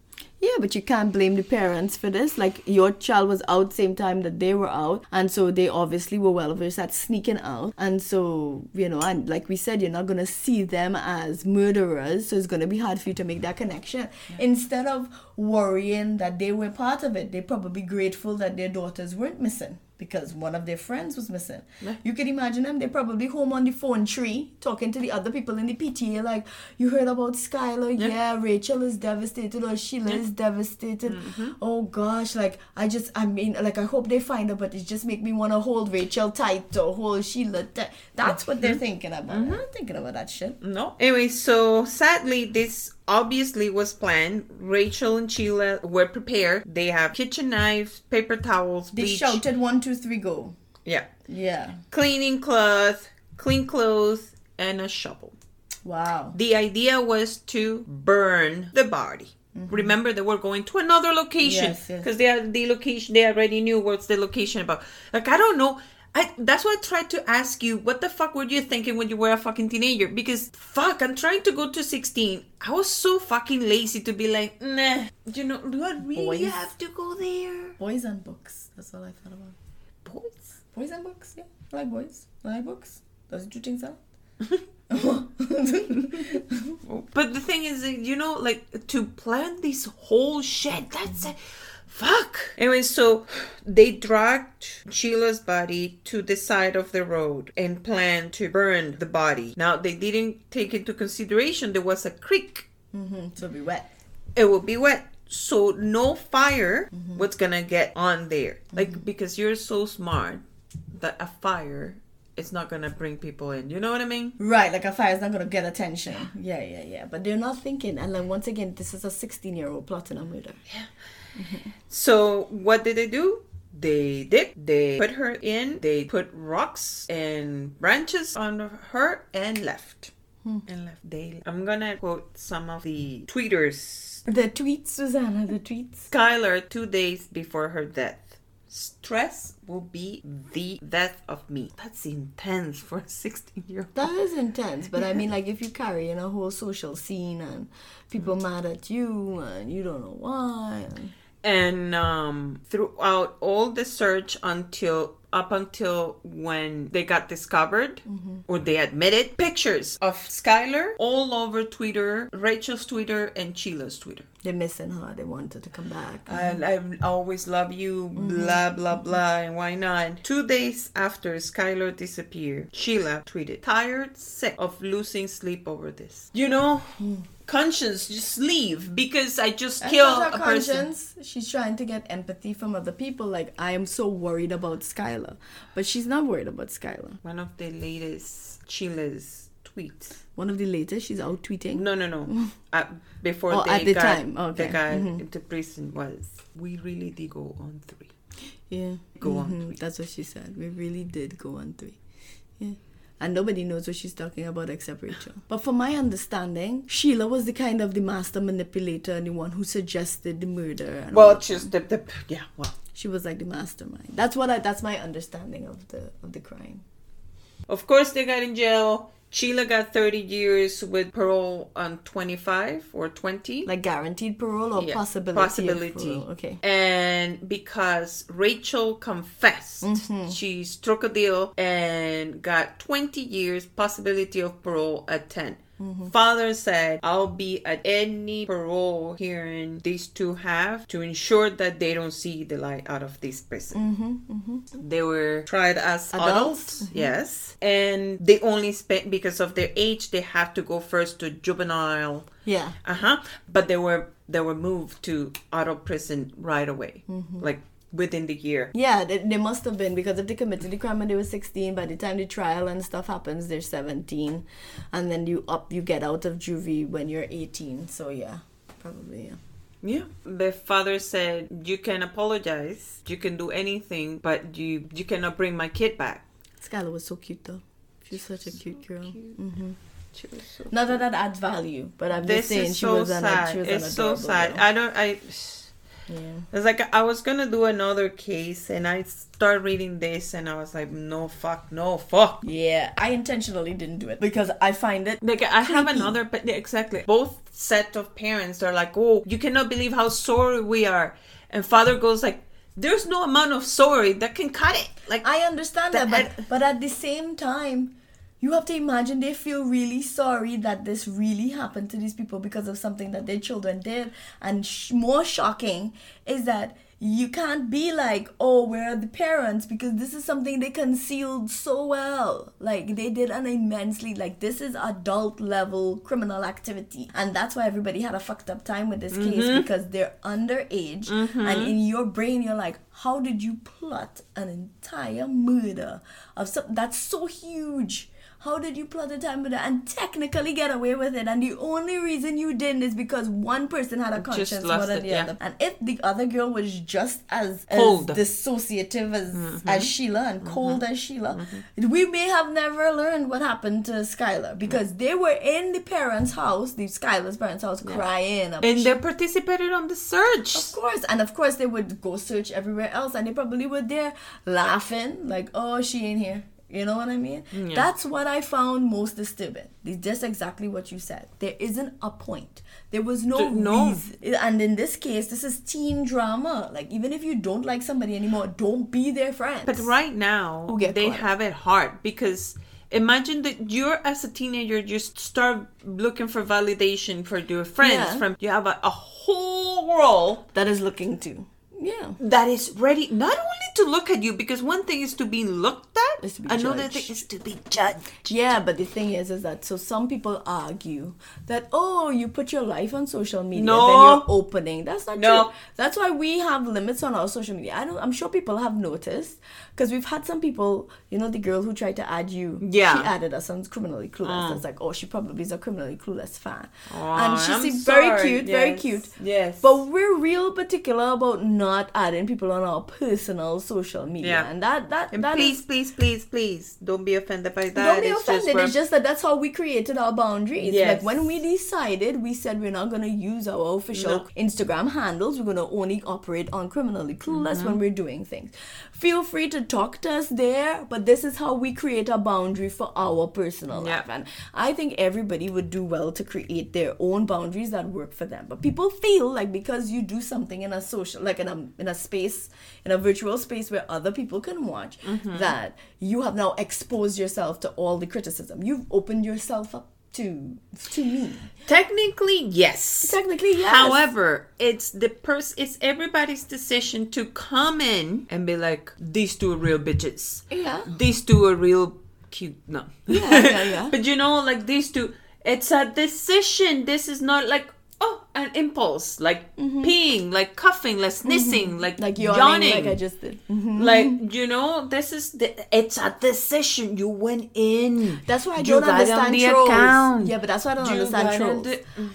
Yeah, but you can't blame the parents for this. Like your child was out same time that they were out, and so they obviously were well versed at sneaking out. And so you know, and like we said, you're not gonna see them as murderers, so it's gonna be hard for you to make that connection. Instead of worrying that they were part of it, they're probably grateful that their daughters weren't missing because one of their friends was missing. You can imagine them, they're probably home on the phone tree talking to the other people in the PTA, like, you heard about Skylar? Yeah, Rachel is devastated, or Sheila is devastated.
Mm-hmm.
Oh gosh, like, I just, I mean, like, I hope they find her, but it just make me want to hold Rachel tight or hold Sheila tight. That's what they're
Mm-hmm.
thinking about. I'm not thinking about that shit.
No. Anyway, so sadly, this obviously was planned. Rachel and Sheila were prepared. They have kitchen knives, paper towels,
They
bleach.
shouted one, two, three, go.
Yeah.
Yeah.
Cleaning cloth, clean clothes, and a shovel.
Wow.
The idea was to burn the body. Mm-hmm. Remember, they were going to another location
Yes, yes.
because they are the location. They already knew what's the location about. Like I don't know. I, that's why I tried to ask you, what the fuck were you thinking when you were a fucking teenager? Because fuck, I'm trying to go to 16. I was so fucking lazy to be like, nah, you know, do I really
Boys.
have to go there?
Boys and books. That's all I thought about.
Boys.
Boys and books, yeah. I like boys. I like books. Doesn't you think so?
But the thing is, you know, like to plan this whole shit, that's a fuck. Anyway, so they dragged Sheila's body to the side of the road and planned to burn the body. Now, they didn't take into consideration there was a creek,
mm-hmm. So be wet.
it would be wet. So, no fire was gonna get on there. Like, because you're so smart that a fire is not gonna bring people in. You know what I mean?
Right, like a fire is not gonna get attention. Yeah, yeah, yeah. But they're not thinking. And then once again, this is a 16 year old plotting a murder.
So what did they do? They did. They put her in. They put rocks and branches on her and left. Hmm. And left. They. I'm gonna quote some of the tweeters.
The tweets, Susanna, the tweets.
Skylar, two days before her death. Stress will be the death of me. That's intense for a 16 year old.
That is intense, but I mean, like, if you carry in a whole social scene and people mm-hmm. mad at you and you don't know why. And...
and um, throughout all the search until up until when they got discovered mm-hmm. or they admitted pictures of Skylar all over Twitter, Rachel's Twitter, and Sheila's Twitter.
They're missing her. They wanted to come back.
And I always love you, mm-hmm. blah blah blah, and why not? Two days after Skylar disappeared, Sheila tweeted, "Tired, sick of losing sleep over this. You know, hmm. Conscience, just leave because I just killed a
her
person."
She's trying to get empathy from other people. Like, I am so worried about Skylar. But she's not worried about Skylar.
One of the latest Sheila's tweets.
One of the latest, she's out tweeting.
No, no, no. uh, before
Oh, at the
got,
time. Okay.
they got
Mhm.
into prison was we really did go on three.
Yeah.
Go on,
Mhm,
tweet.
That's what she said. We really did go on three. Yeah. And nobody knows what she's talking about except Rachel. But from my understanding, Sheila was the kind of the master manipulator and the one who suggested the murder. And
Well, she's the, the yeah. Well,
she was like the mastermind. That's what I. That's my understanding of the of the crime.
of course they got in jail. Sheila got 30 years with parole on 25 or 20.
Like guaranteed parole or
Yeah,
possibility. of
possibility.
parole? Okay.
And because Rachel confessed,
Mm-hmm.
she struck a deal and got 20 years, possibility of parole at 10.
Mm-hmm.
Father said, I'll be at any parole hearing these two have to ensure that they don't see the light out of this prison.
Mm-hmm,
They were tried as
Adults?
adults, yes. And they only spent, because of their age, they have to go first to juvenile
Yeah.
uh huh. But they were they were moved to adult prison right away,
Mm-hmm.
like within the year.
Yeah, they, they must have been because if they committed the crime when they were 16, by the time the trial and stuff happens, they're 17. And then you up, you get out of juvie when you're 18. So yeah, probably, yeah.
Yeah. The father said, "You can apologize, you can do anything, but you you cannot bring my kid back."
Skylar was so cute though. She's such a cute girl. hmm
She was so-
Not that that adds value, but I'm
This
just saying
is
she
so
was an
sad.
she was
it's so sad.
girl.
I don't. I.
Yeah.
It's like I was gonna do another case, and I start reading this, and I was like, "No, fuck, no, fuck."
Yeah, I intentionally didn't do it because I find it
Like I have another, but exactly. Both set of parents are like, "Oh, you cannot believe how sorry we are," and father goes like, "There's no amount of sorry that can cut it." Like,
I understand that,
That-
but but at the same time, you have to imagine they feel really sorry that this really happened to these people because of something that their children did. And sh- more shocking is that you can't be like, oh, where are the parents? Because this is something they concealed so well. Like they did an immensely like this is adult level criminal activity, and that's why everybody had a fucked up time with this case mm-hmm. because they're underage, mm-hmm. and in your brain you're like, how did you plot an entire murder of something that's so huge? How did you plot a time with that and technically get away with it? And the only reason you didn't is because one person had a conscience more than the
yeah.
other. And if the other girl was just as, as
Cold.
dissociative as,
Mm-hmm.
as Sheila and cold as Sheila, we may have never learned what happened to Skylar because they were in the parents' house, the Skylar's parents' house, crying.
And
She-
they participated on the search.
of course, and of course they would go search everywhere else, and they probably were there laughing like, "Oh, she ain't here." You know what I mean? That's what I found most disturbing. It's just exactly what you said. There isn't a point. There was no
Th- no.
reason. And in this case, this is teen drama. Like even if you don't like somebody anymore, don't be their friend.
But right now,
oh, Who
they
caught?
have it hard because imagine that you're as a teenager, you start looking for validation for your friends.
Yeah.
From you have a, a whole world
that is looking to. Yeah.
that is ready not only to look at you because one thing is to be looked at,
Is to be
another
judged.
thing is to be judged.
Yeah, but the thing is, is that so some people argue that oh, you put your life on social media,
No.
then you're opening. That's not
No.
true. That's why we have limits on our social media. I don't. I'm sure people have noticed because we've had some people. You know, the girl who tried to add you.
Yeah.
She added us on criminally clueless. It's like, oh, she probably is a criminally clueless fan,
Aw,
and she
I'm
seems very
sorry.
cute, very cute.
yes.
But we're real particular about not adding people on our personal social media,
Yeah.
and that that
And
that
please,
is-
please, please, please, don't be offended by that.
don't be
It's
offended.
where-
it's just that that's how we created our boundaries.
Yes.
Like when we decided, we said we're not going to use our official
No.
Instagram handles. We're going to only operate on criminally clueless
Mm-hmm.
when we're doing things. Feel free to talk to us there, but this is how we create a boundary for our personal
Yeah.
life. And I think everybody would do well to create their own boundaries that work for them. But people feel like because you do something in a social, like in a in a space, in a virtual space where other people can watch,
Mm-hmm.
that you have now exposed yourself to all the criticism. You've opened yourself up to to me.
Technically, yes.
Technically, yes.
However, it's the person. It's everybody's decision to come in and be like, "These two are real bitches.
Yeah.
These two are real cute." No.
Yeah, yeah, yeah.
but you know, like these two, it's a decision. This is not like oh, an impulse, like peeing, like coughing, like sneezing, like
Mm-hmm. like yawning,
yawning.
like I just did. Mhm.
Like you know, this is the. It's a decision. You went in.
That's why I
You
don't understand trolls.
account.
Yeah, but that's why I don't
You
understand trolls.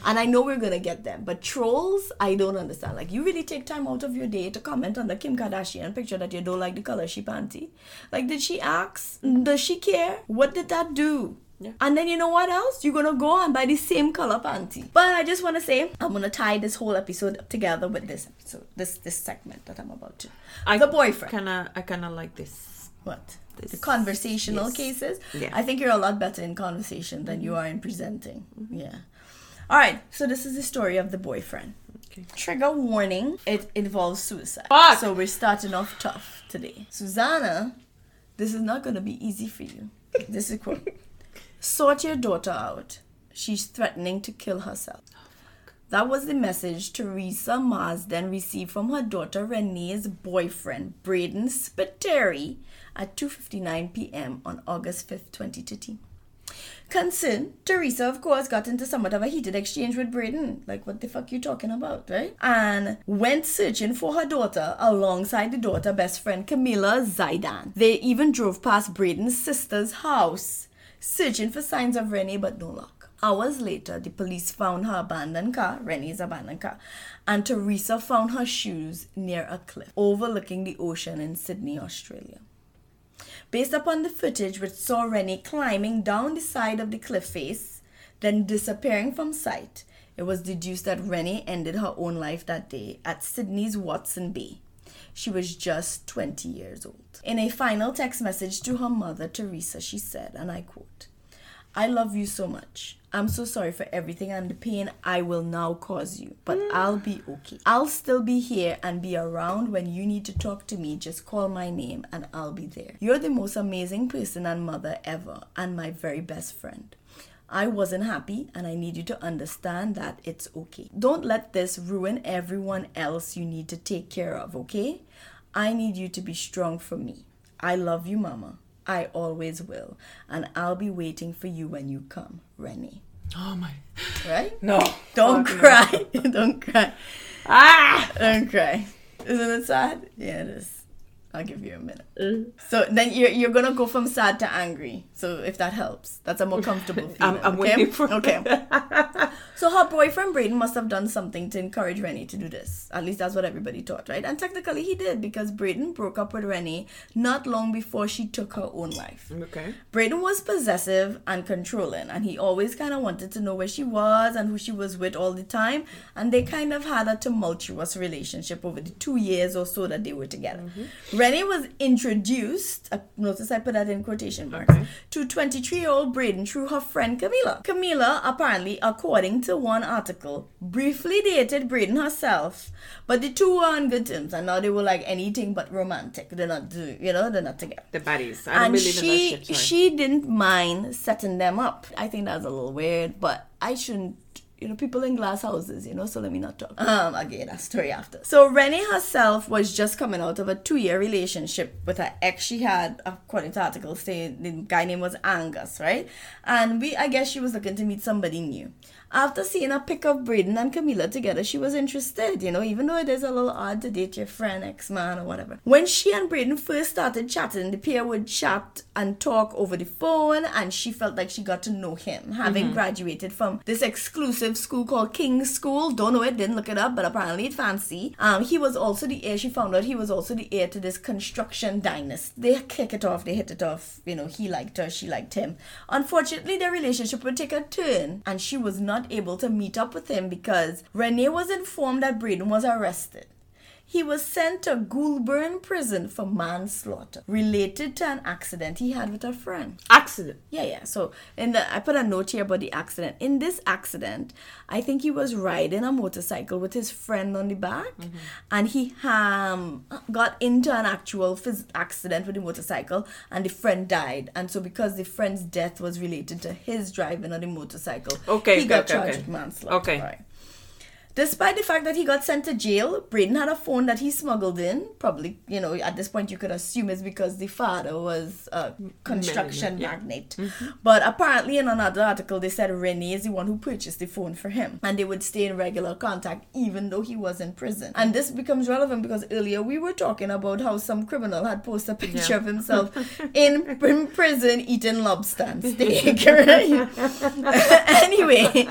And I know we're gonna get them, but trolls, I don't understand. Like you really take time out of your day to comment on the Kim Kardashian picture that you don't like the color she panty. Like, did she ask? Does she care? What did that do?
Yeah.
And then you know what else? You're gonna go and buy the same color panty. But I just wanna say I'm gonna tie this whole episode together with this episode, this this segment that I'm about to.
I
the boyfriend.
Kinda, I kinda like this.
What?
This-
the conversational
yes.
cases.
Yeah.
I think you're a lot better in conversation than you mm-hmm. are in presenting. Mm-hmm. Yeah. All right. So this is the story of the boyfriend.
Okay.
Trigger warning. It involves suicide.
Fuck.
So we're starting off tough today. Susanna, this is not going to be easy for you. This is quote. Sort your daughter out. She's threatening to kill herself. Oh, that was the message Teresa Marsden received from her daughter Renee's boyfriend, Braden Spiteri, at 2.59 p.m. on August 5th, 2013. Concerned, Teresa, of course, got into somewhat of a heated exchange with Braden. Like, what the fuck you talking about, right? And went searching for her daughter alongside the daughter best friend Camila Zaidan. They even drove past Braden's sister's house, searching for signs of Renee, but no luck. Hours later, the police found her abandoned car, Renee's abandoned car, and Teresa found her shoes near a cliff overlooking the ocean in Sydney, Australia. Based upon the footage which saw Rennie climbing down the side of the cliff face, then disappearing from sight, it was deduced that Rennie ended her own life that day at Sydney's Watson Bay. She was just 20 years old. In a final text message to her mother, Teresa, she said, and I quote, I love you so much. I'm so sorry for everything and the pain I will now cause you, but mm. I'll be okay. I'll still be here and be around when you need to talk to me. Just call my name and I'll be there. You're the most amazing person and mother ever, and my very best friend. I wasn't happy, and I need you to understand that it's okay. Don't let this ruin everyone else you need to take care of, okay? I need you to be strong for me. I love you, Mama. I always will. And I'll be waiting for you when you come, Rennie.
Oh my.
Right?
No.
Don't
no.
cry. Don't cry.
Ah!
Don't cry. Isn't it sad? Yeah, it is. I'll give you a minute. Mm. So then you're you're gonna go from sad to angry. So if that helps, that's a more comfortable feeling.
I'm- I'm
okay?
waiting for-
Okay. so her boyfriend Braden must have done something to encourage Rennie to do this. At least that's what everybody thought, right? And technically he did because Braden broke up with Rennie not long before she took her own life.
Okay.
Braden was possessive and controlling, and he always kind of wanted to know where she was and who she was with all the time. And they kind of had a tumultuous relationship over the two years or so that they were together. Mm-hmm. Rennie was introduced, uh, notice I put that in quotation marks,
Okay.
to 23 year old Braden through her friend Camila. Camila, apparently, according to one article, briefly dated Braden herself, but the two were on good terms, and now they were like anything but romantic. They're not, do- you know, they're not together
The baddies. I don't
and
believe
she
in that shit.
She didn't mind setting them up. I think that's a little weird, but I shouldn't. You know, people in glass houses, you know, so let me not talk. Um, again, that story after. So Rennie herself was just coming out of a two-year relationship with her ex she had, according to articles, saying the guy name was Angus, right? And we, I guess she was looking to meet somebody new. After seeing a pic of Braden and Camila together, she was interested, you know, even though it is a little odd to date your friend, ex-man, or whatever. When she and Braden first started chatting, the pair would chat and talk over the phone, and she felt like she got to know him, having graduated from this exclusive school called King's School. Don't know it, didn't look it up, but apparently it's fancy. Um, he was also the heir, she found out he was also the heir to this construction dynasty. They kick it off, they hit it off, you know, he liked her, she liked him. Unfortunately, their relationship would take a turn, and she was not able to meet up with him because Renee was informed that Braden was arrested. He was sent to Goulburn prison for manslaughter related to an accident he had with a friend.
Accident.
Yeah, yeah. So in the I put a note here about the accident. In this accident, I think he was riding a motorcycle with his friend on the back, and he um got into an actual phys- accident with the motorcycle, and the friend died. And so because the friend's death was related to his driving on the motorcycle,
Okay,
he
okay,
got charged
okay.
with manslaughter.
Okay.
Right. Despite the fact that he got sent to jail, Braden had a phone that he smuggled in. Probably, you know, at this point you could assume it's because the father was a construction
yeah.
magnate. But apparently, in another article, they said Renee is the one who purchased the phone for him. And they would stay in regular contact even though he was in prison. And this becomes relevant because earlier we were talking about how some criminal had posted a picture
Yeah.
of himself in, in prison eating lobster and steak, right? anyway,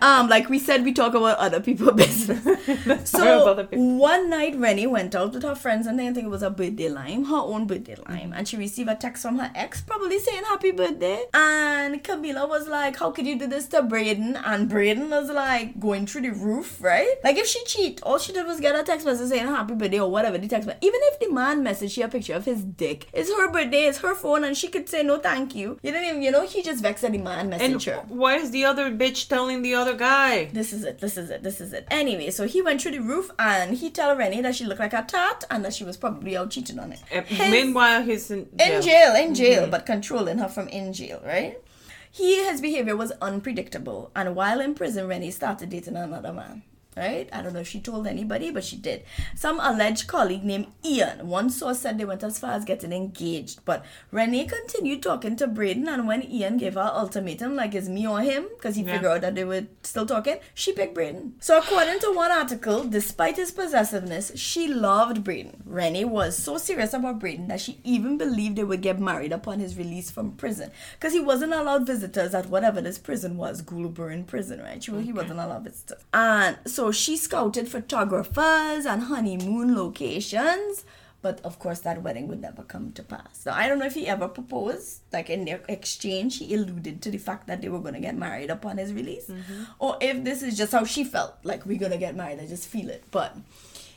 um, like we said, we talk about other people's business. So
people.
one night, Rennie went out with her friends, and I think it was a birthday lime, her own birthday lime, mm-hmm. and she received a text from her ex, probably saying happy birthday. And Camila was like, "How could you do this to Braden?" And Braden was like going through the roof, right? Like if she cheat, all she did was get a text message saying happy birthday or whatever the text. Even if the man messaged her a picture of his dick, it's her birthday, it's her phone, and she could say no, thank you. You didn't even, you know, he just vexed the man
And
messaged her.
why is the other bitch telling the other guy?
This is it. This is it. This is it. Anyway, so he went through the roof and he told Rennie that she looked like a tat and that she was probably out cheating on it.
Uh,
His-
Meanwhile, he's in jail.
in jail, in jail, but controlling her from in jail, right? He, his behavior was unpredictable, and while in prison, Rennie started dating another man. Right? I don't know if she told anybody, but she did. Some alleged colleague named Ian. One source said they went as far as getting engaged, but Renee continued talking to Braden, and when Ian gave her ultimatum, like it's me or him, because he
Yeah.
figured out that they were still talking, she picked Braden. So according to one article, despite his possessiveness, she loved Braden. Rennie was so serious about Braden that she even believed they would get married upon his release from prison. Because he wasn't allowed visitors at whatever this prison was, Goulburn prison, right? She, He wasn't allowed visitors. And so she scouted photographers and honeymoon locations. But of course, that wedding would never come to pass. So I don't know if he ever proposed. Like in their exchange, he alluded to the fact that they were going to get married upon his release. Mm-hmm. Or if this is just how she felt, like we're going to get married, I just feel it. But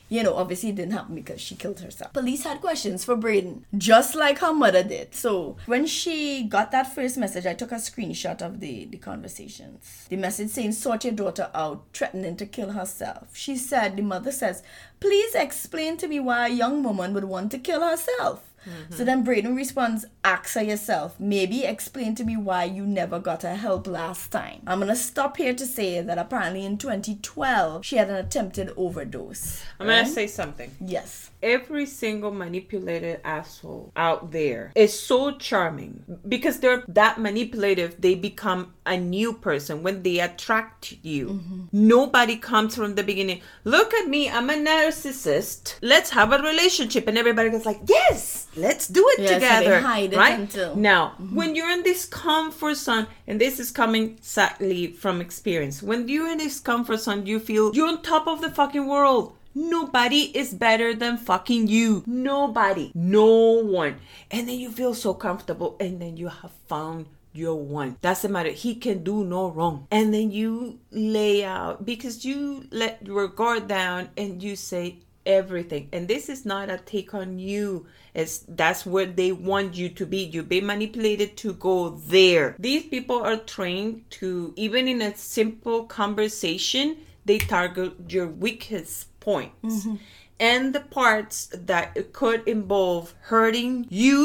you know, obviously it didn't happen because she killed herself. Police had questions for Braden, just like her mother did. So when she got that first message, I took a screenshot of the, the conversations. The message saying, sort your daughter out, threatening to kill herself. She said, the mother says, please explain to me why a young woman would want to kill herself. Mm-hmm. So then Braden responds, Ask her yourself. Maybe explain to me why you never got her help last time. I'm gonna stop here to say that apparently in 2012 she had an attempted overdose.
I'm gonna say something.
Yes.
Every single manipulated asshole out there is so charming because they're that manipulative. They become a new person when they attract you. Mm-hmm. Nobody comes from the beginning. Look at me, I'm a narcissist. Let's have a relationship, and everybody goes like, "Yes, let's do it
they
together."
it
right
until-
now, mm-hmm. when you're in this comfort zone, and this is coming sadly from experience, when you're in this comfort zone, you feel you're on top of the fucking world. Nobody is better than fucking you. Nobody. No one. And then you feel so comfortable, and then you have found your one. Doesn't matter. He can do no wrong. And then you lay out because you let your guard down and you say, everything and this is not a take on you it's that's where they want you to be you've been manipulated to go there these people are trained to even in a simple conversation they target your weakest points mm-hmm. and the parts that could involve hurting you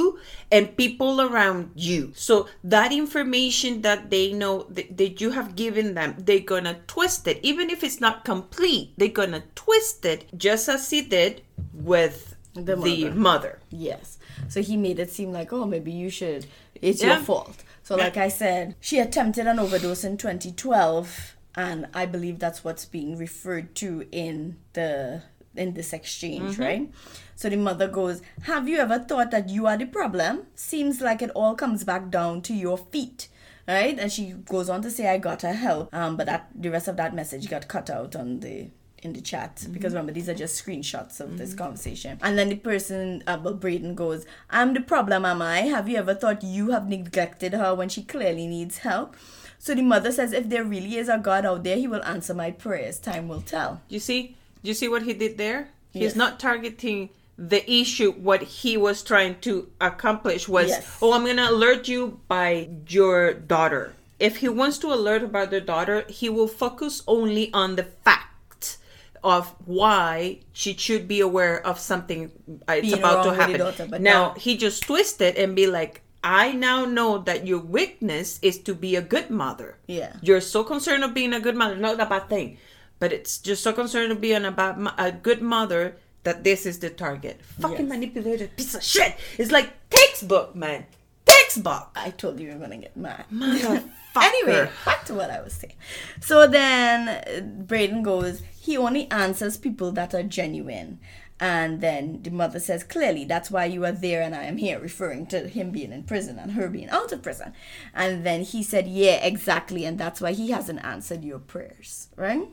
and people around you. So that information that they know that, that you have given them, they're gonna twist it. Even if it's not complete, they're gonna twist it just as he did with
The
the
mother.
mother.
Yes. So he made it seem like, oh, maybe you should. It's
Yeah.
your fault. So, like I said, she attempted an overdose in 2012, and I believe that's what's being referred to in the in this exchange, right? So the mother goes, "Have you ever thought that you are the problem? Seems like it all comes back down to your feet." Right, and she goes on to say, "I got her help," um, but that the rest of that message got cut out on the in the chat. Because remember these are just screenshots of this conversation. And then the person uh, braden goes i'm the problem am i? Have you ever thought you have neglected her when she clearly needs help so the mother says if there really is a god out there he will answer my prayers time will tell
You see? You see what he did there? He's
Yes.
not targeting the issue. What he was trying to accomplish was,
Yes.
oh, I'm gonna alert you by your daughter. If he wants to alert about the daughter, he will focus only on the fact of why she should be aware of something uh, it's
Being
about to happen.
daughter,
now he just twist it and be like, I now know that your weakness is to be a good mother.
Yeah.
You're so concerned of being a good mother, not a bad thing, but it's just so concerned of being a, bad, a good mother that this is the target. Fucking
Yes.
manipulated piece of shit. It's like textbook, man. Textbook.
i told you you were gonna get mad. Anyway, back to what I was saying. So then Braden goes, he only answers people that are genuine. And then the mother says, clearly, that's why you are there and I am here, referring to him being in prison and her being out of prison. And then he said, yeah, exactly. And that's why he hasn't answered your prayers, right?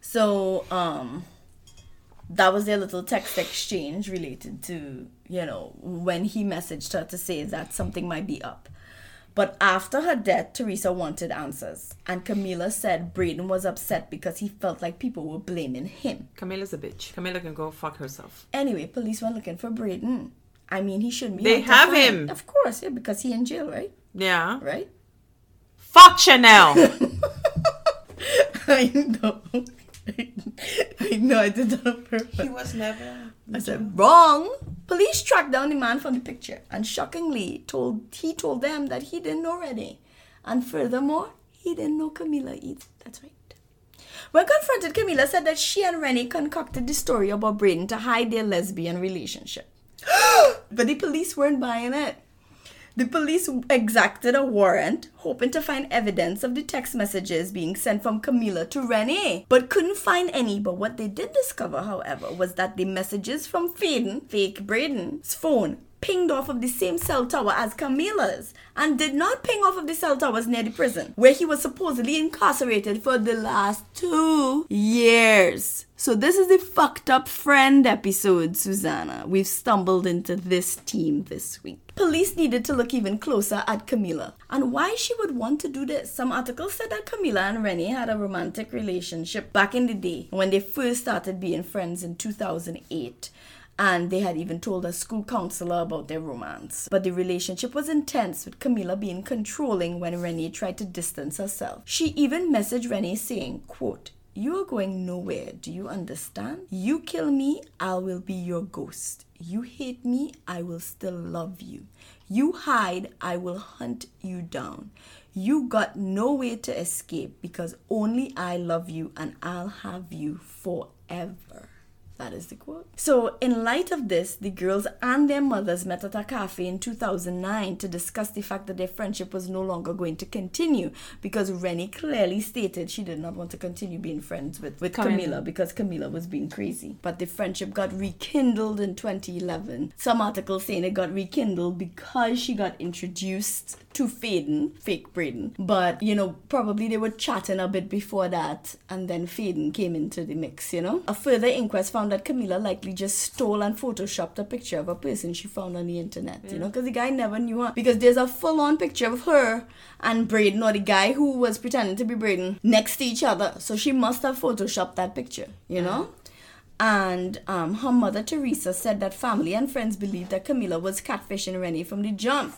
So, um, that was their little text exchange related to, you know, when he messaged her to say that something might be up. But after her death, Teresa wanted answers. And Camila said Braden was upset because he felt like people were blaming him.
Camilla's a bitch. Camilla can go fuck herself.
Anyway, police were looking for Braden. I mean, he shouldn't be.
They have him.
Of course, yeah, because he in jail, right?
Yeah.
Right?
Fuck Chanel.
I know. I know I did that on purpose.
he was never.
I said, wrong. Police tracked down the man from the picture and shockingly told he told them that he didn't know Renee. And furthermore, he didn't know Camila either. That's right. When confronted, Camila said that she and Renee concocted the story about Braden to hide their lesbian relationship. but the police weren't buying it. The police exacted a warrant, hoping to find evidence of the text messages being sent from Camila to Renee, but couldn't find any. But what they did discover, however, was that the messages from Faden, fake Braden's phone, pinged off of the same cell tower as Camila's and did not ping off of the cell towers near the prison, where he was supposedly incarcerated for the last two years. So this is the fucked up friend episode, Susanna. We've stumbled into this team this week. Police needed to look even closer at Camila and why she would want to do this. Some articles said that Camila and Renee had a romantic relationship back in the day when they first started being friends in 2008 and they had even told a school counselor about their romance. But the relationship was intense, with Camila being controlling when Renee tried to distance herself. She even messaged Renee saying, quote, You are going nowhere. Do you understand? You kill me, I will be your ghost. You hate me, I will still love you. You hide, I will hunt you down. You got no way to escape because only I love you and I'll have you forever. That is the quote. So, in light of this, the girls and their mothers met at a cafe in 2009 to discuss the fact that their friendship was no longer going to continue because Rennie clearly stated she did not want to continue being friends with, with
Camila.
Because Camila was being crazy. But the friendship got rekindled in 2011. Some articles saying it got rekindled because she got introduced to Faden, fake Braden. But, you know, probably they were chatting a bit before that and then Faden came into the mix, you know? A further inquest found that Camila likely just stole and photoshopped a picture of a person she found on the internet, you know? Because the guy never knew her. Because there's a full on picture of her and Braden, or the guy who was pretending to be Braden, next to each other. So she must have photoshopped that picture, you know? And um, her mother, Teresa, said that family and friends believed that Camila was catfishing Rennie from the jump.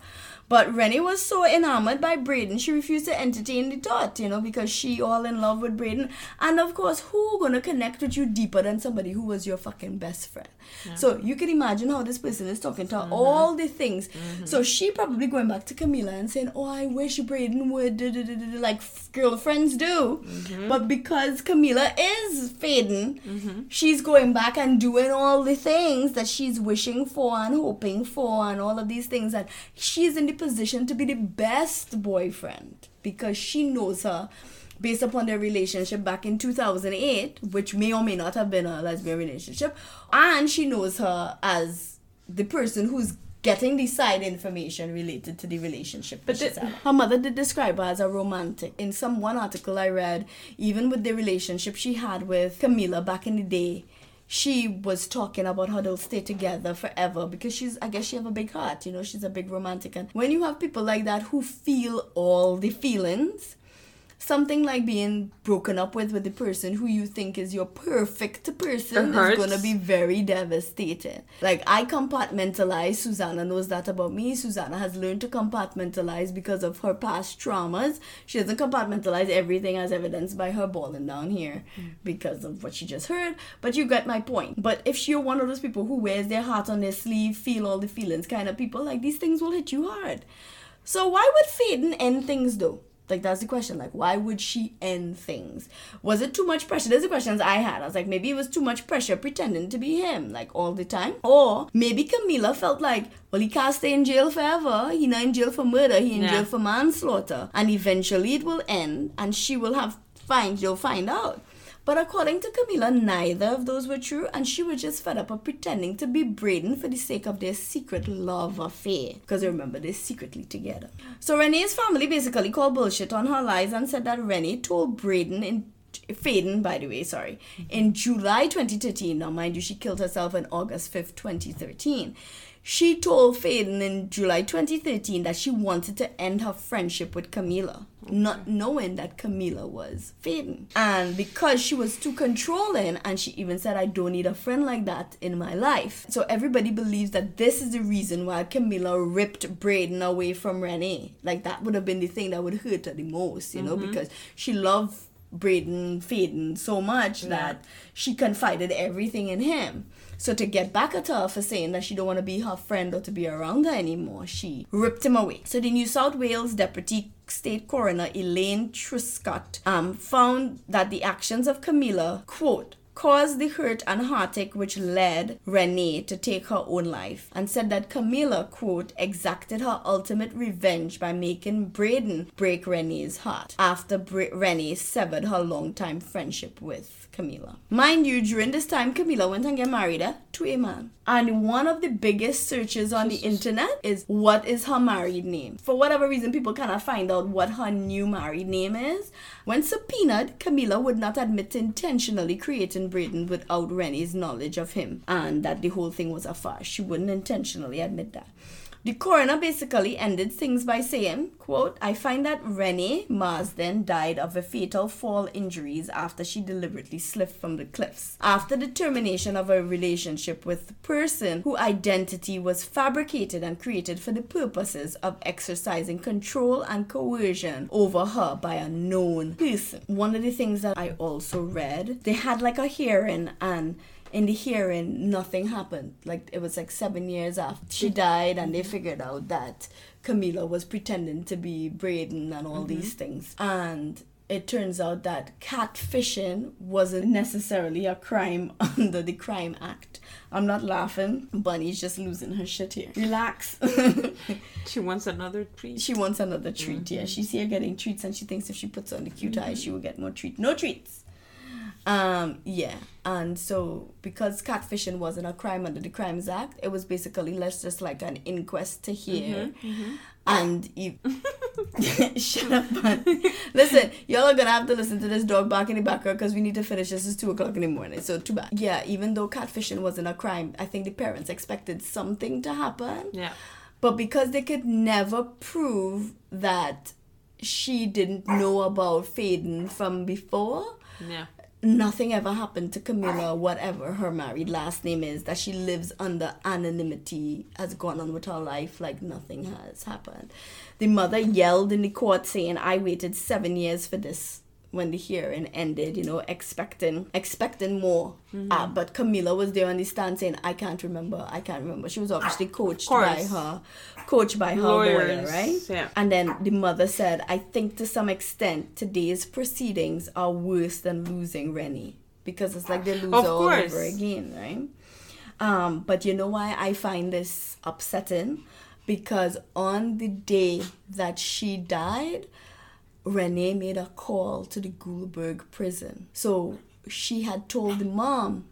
But Rennie was so enamored by Braden, she refused to entertain the thought, you know, because she all in love with Braden. And of course, who gonna connect with you deeper than somebody who was your fucking best friend? So you can imagine how this person is talking to her, all the things. Mm-hmm. So she probably going back to Camila and saying, "Oh, I wish Braden would," like girlfriends do. Mm-hmm. But because Camila is fading, she's going back and doing all the things that she's wishing for and hoping for, and all of these things. And she's in the position to be the best boyfriend because she knows her based upon their relationship back in 2008, which may or may not have been a lesbian relationship, and she knows her as the person who's getting the side information related to the relationship.
But the-
her mother did describe her as a romantic. In some one article I read, even with the relationship she had with Camila back in the day. She was talking about how they'll stay together forever because she's, I guess, she have a big heart. You know, she's a big romantic, and when you have people like that who feel all the feelings, something like being broken up with with the person who you think is your perfect person is gonna be very devastating. Like I compartmentalize. Susanna knows that about me. Susanna has learned to compartmentalize because of her past traumas. She doesn't compartmentalize everything as evidenced by her balling down here hmm. because of what she just heard. But you get my point. But if you're one of those people who wears their heart on their sleeve, feel all the feelings kind of people, like these things will hit you hard. So why would Faden end things though? Like that's the question. Like why would she end things? Was it too much pressure? There's the questions I had. I was like, maybe it was too much pressure pretending to be him, like all the time. Or maybe Camila felt like, well, he can't stay in jail forever. He not in jail for murder. He in
Yeah.
jail for manslaughter. And eventually it will end and she will have find you'll find out. But according to Camila, neither of those were true, and she was just fed up of pretending to be Braden for the sake of their secret love affair. Because remember, they're secretly together. So Renee's family basically called bullshit on her lies and said that Renee told Braden in Faden, by the way, sorry, in July 2013. Now, mind you, she killed herself on August 5th, 2013. She told Faden in July 2013 that she wanted to end her friendship with Camila, not knowing that Camila was Faden. And because she was too controlling, and she even said, I don't need a friend like that in my life. So everybody believes that this is the reason why Camila ripped Braden away from Renee. Like that would have been the thing that would hurt her the most, you know, mm-hmm. because she loved Braden Faden so much that she confided everything in him. So to get back at her for saying that she don't want to be her friend or to be around her anymore, she ripped him away. So the New South Wales Deputy State Coroner Elaine Truscott um, found that the actions of Camilla, quote, caused the hurt and heartache which led Renee to take her own life and said that Camilla, quote, exacted her ultimate revenge by making Braden break Renee's heart after Bra- Renee severed her longtime friendship with Camila. Mind you, during this time, Camila went and get married eh, to a man. And one of the biggest searches on the internet is what is her married name? For whatever reason, people cannot find out what her new married name is. When subpoenaed, Camila would not admit to intentionally creating Braden without Renee's knowledge of him and that the whole thing was a farce. She wouldn't intentionally admit that. The coroner basically ended things by saying, quote, I find that Renee Marsden died of a fatal fall injuries after she deliberately slipped from the cliffs. After the termination of a relationship with the person whose identity was fabricated and created for the purposes of exercising control and coercion over her by a known person. One of the things that I also read, they had like a hearing and in the hearing nothing happened. Like it was like seven years after she died and they figured out that camila was pretending to be braden and all these mm-hmm. things. And it turns out that catfishing wasn't necessarily a crime under the crime act. I'm not laughing. Bunny's just losing her shit here. Relax.
She wants another treat.
she wants another treat yeah. Mm-hmm. She's here getting treats and she thinks if she puts on the cute eyes, mm-hmm. she will get more treat. No treats um yeah and so because catfishing wasn't a crime under the crimes act it was basically let's just like an inquest to hear and you shut up man. listen y'all are gonna have to listen to this dog bark in the background because we need to finish this It's two o'clock in the morning so too bad yeah even though catfishing wasn't a crime i think the parents expected something to happen
Yeah.
but because they could never prove that she didn't know about Faden from before,
Yeah.
Nothing ever happened to Camilla, whatever her married last name is, that she lives under anonymity, has gone on with her life like nothing has happened. The mother yelled in the court saying, I waited seven years for this when the hearing ended, you know, expecting expecting more. Uh, but Camilla was there on the stand saying, I can't remember, I can't remember. She was obviously coached by her coached by her lawyer, right?
yeah.
And then the mother said, I think to some extent today's proceedings are worse than losing Rennie. Because it's like they lose all over again, right? Um, but you know why I find this upsetting? Because on the day that she died, Renee made a call to the Goulburn prison. So she had told the mom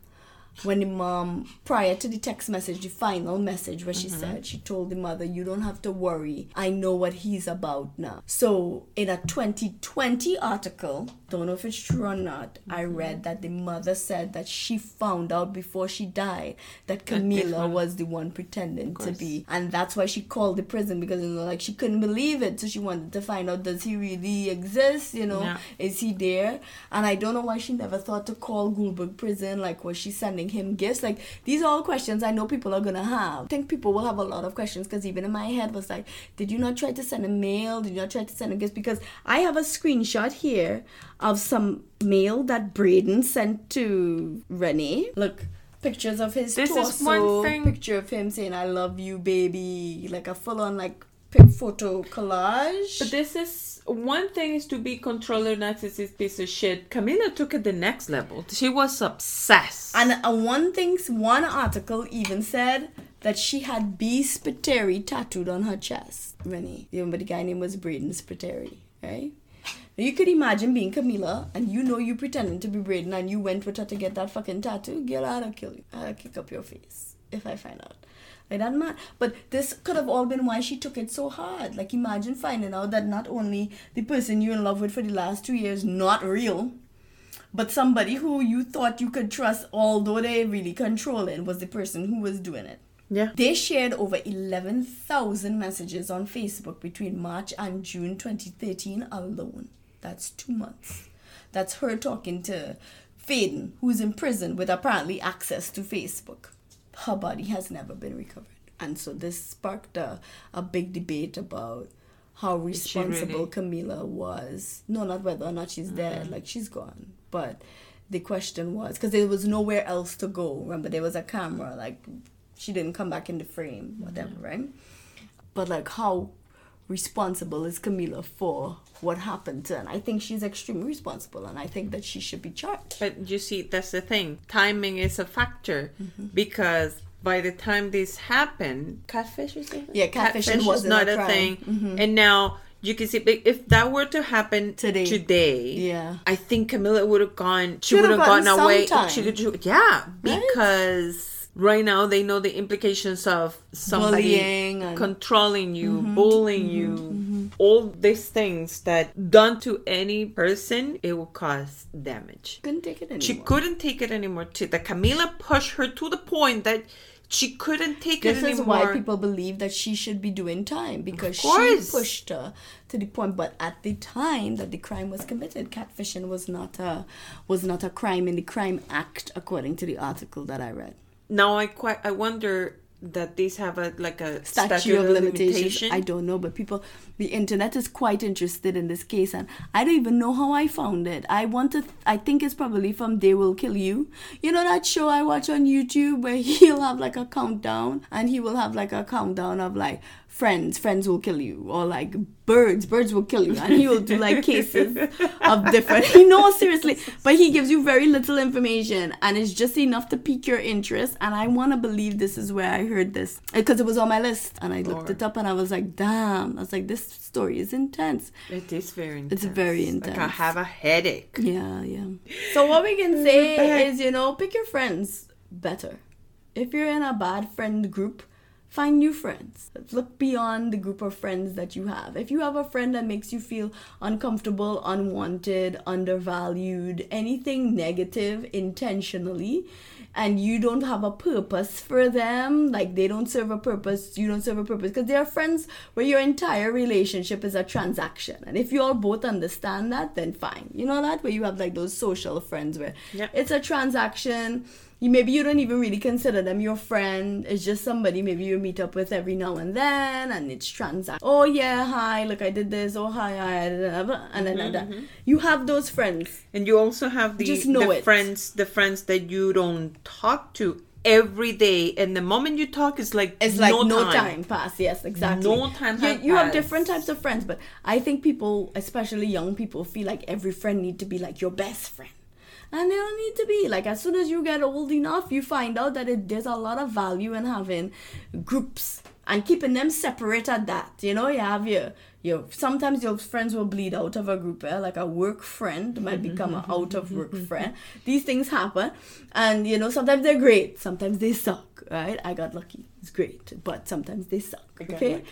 when the mom prior to the text message the final message where she said she told the mother you don't have to worry. I know what he's about now. So in a 2020 article don't know if it's true or not i read that the mother said that she found out before she died that camila was the one pretending to be. and that's why she called the prison because you know like she couldn't believe it. So she wanted to find out does he really exist you know?
Yeah.
is he there? And I don't know why she never thought to call Goulburn prison. Like, was she sending him gifts? Like, these are all questions I know people are gonna have. I think people will have a lot of questions because even in my head was like, did you not try to send a mail? Did you not try to send a gift? Because I have a screenshot here of some mail that Braden sent to Renee. Look. Pictures of his
This is one thing-
picture of him saying "I love you, baby," like a full-on like photo collage.
But this is one thing is to be controller narcissist piece of shit. Camila took it the next level. She was obsessed.
And uh, one thing, one article even said that she had B. Spiteri tattooed on her chest. Rennie, you remember the guy name was Braden Spiteri, right? Now you could imagine being Camila and you know you pretending to be Braden and you went with her to get that fucking tattoo. Girl, I'd kill you. I'd kick up your face if I find out. Like that man. But this could have all been why she took it so hard. Like imagine finding out that not only the person you're in love with for the last two years not real, but somebody who you thought you could trust, although they really control it, was the person who was doing it.
yeah.
They shared over 11,000 messages on Facebook between March and June 2013 alone. That's two months. That's her talking to Faden, who's in prison with apparently access to Facebook. Her body has never been recovered. And so this sparked a, a big debate about how responsible
really?
Camila was. No, not whether or not she's mm-hmm. dead, like she's gone. But the question was because there was nowhere else to go. Remember, there was a camera, like she didn't come back in the frame, mm-hmm. whatever, right? But like, how responsible is Camila for what happened to her? And I think she's extremely responsible, and I think that she should be charged.
But you see, that's the thing. Timing is a factor
Mm-hmm.
because by the time this happened, catfish is?
Yeah, catfishing
is
wasn't a
a,
crime.
thing.
Mhm.
And now you can see if that were to happen
Today.
today,
Yeah.
I think Camilla would have gone. She
Should
would
have
have gotten
gotten
away. She
time.
could, yeah, because right now they know the implications of somebody
and-
controlling you, mm-hmm. bullying you, mm-hmm. Mm-hmm. all these things that done to any person, it will cause damage.
Couldn't take it anymore.
She couldn't take it anymore. To the Camila pushed her to the point that she couldn't take
This
it anymore.
This is why people believe that she should be doing time because she pushed her to the point. But at the time that the crime was committed, catfishing was not a was not a crime in the Crime Act, according to the article that I read.
Now I quite I wonder that these have a like a
statute of limitations. I don't know, but people, the internet is quite interested in this case, and I don't even know how I found it. I want to, I think it's probably from They Will Kill You. You know that show I watch on YouTube where he'll have like a countdown, and he will have like a countdown of like friends, friends will kill you, or like birds, birds will kill you, and he will do like cases of different. no, seriously, but he gives you very little information, and it's just enough to pique your interest. And I want to believe this is where I heard this because it was on my list, and I looked it up, and I was like, damn, I was like, this story is intense.
It is very intense.
It's very
Like I
intense.
have a headache.
Yeah, yeah. So what we can mm, say is, you know, pick your friends better. If you're in a bad friend group, find new friends. Look beyond the group of friends that you have. If you have a friend that makes you feel uncomfortable, unwanted, undervalued, anything negative intentionally, and you don't have a purpose for them, like they don't serve a purpose, you don't serve a purpose, because there are friends where your entire relationship is a transaction. And if you all both understand that, then fine. You know that? Where you have like those social friends where
Yep.
it's a transaction. You maybe you don't even really consider them your friend. It's just somebody maybe you meet up with every now and then, and it's transact. Oh yeah, hi, look I did this. Oh hi, hi, and then mm-hmm, like that. Mm-hmm. You have those friends.
And you also have the,
Just know
the
it.
friends the friends that you don't talk to every day and the moment you talk it's like
It's like
no,
no,
time.
time. pass. Yes, exactly.
No time
You, you have different types of friends, but I think people, especially young people, feel like every friend need to be like your best friend. And they don't need to be. Like as soon as you get old enough, you find out that it, there's a lot of value in having groups and keeping them separate at that. You know, you have your your sometimes your friends will bleed out of a group, eh? like a work friend might become an out of work friend. These things happen, and you know sometimes they're great, sometimes they suck. Right? I got lucky. It's great, but sometimes they suck. Okay,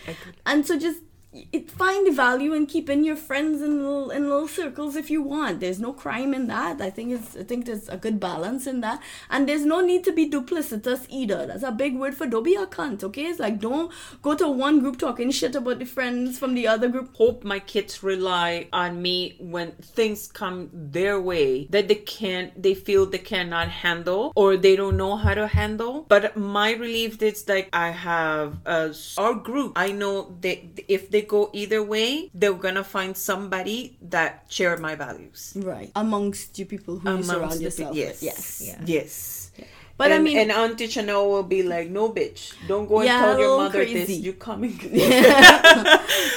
and so just it, find value in keeping your friends in little in little circles if you want. There's no crime in that. I think it's I think there's a good balance in that, and there's no need to be duplicitous either. That's a big word for don't be a cunt. Okay, it's like don't go to one group talking shit about the friends from the other group.
hope my kids rely on me when things come their way that they can't they feel they cannot handle or they don't know how to handle but my relief is like i have uh, our group i know that if they go either way they're gonna find somebody that share my values
Right amongst you people who you surround
the pe-
yourself
yes
with. Yes.
Yeah.
yes
But I mean-
and Auntie Chanel will be like, "No, bitch, don't go and
Yeah,
tell your mother
crazy.
this. You're coming?"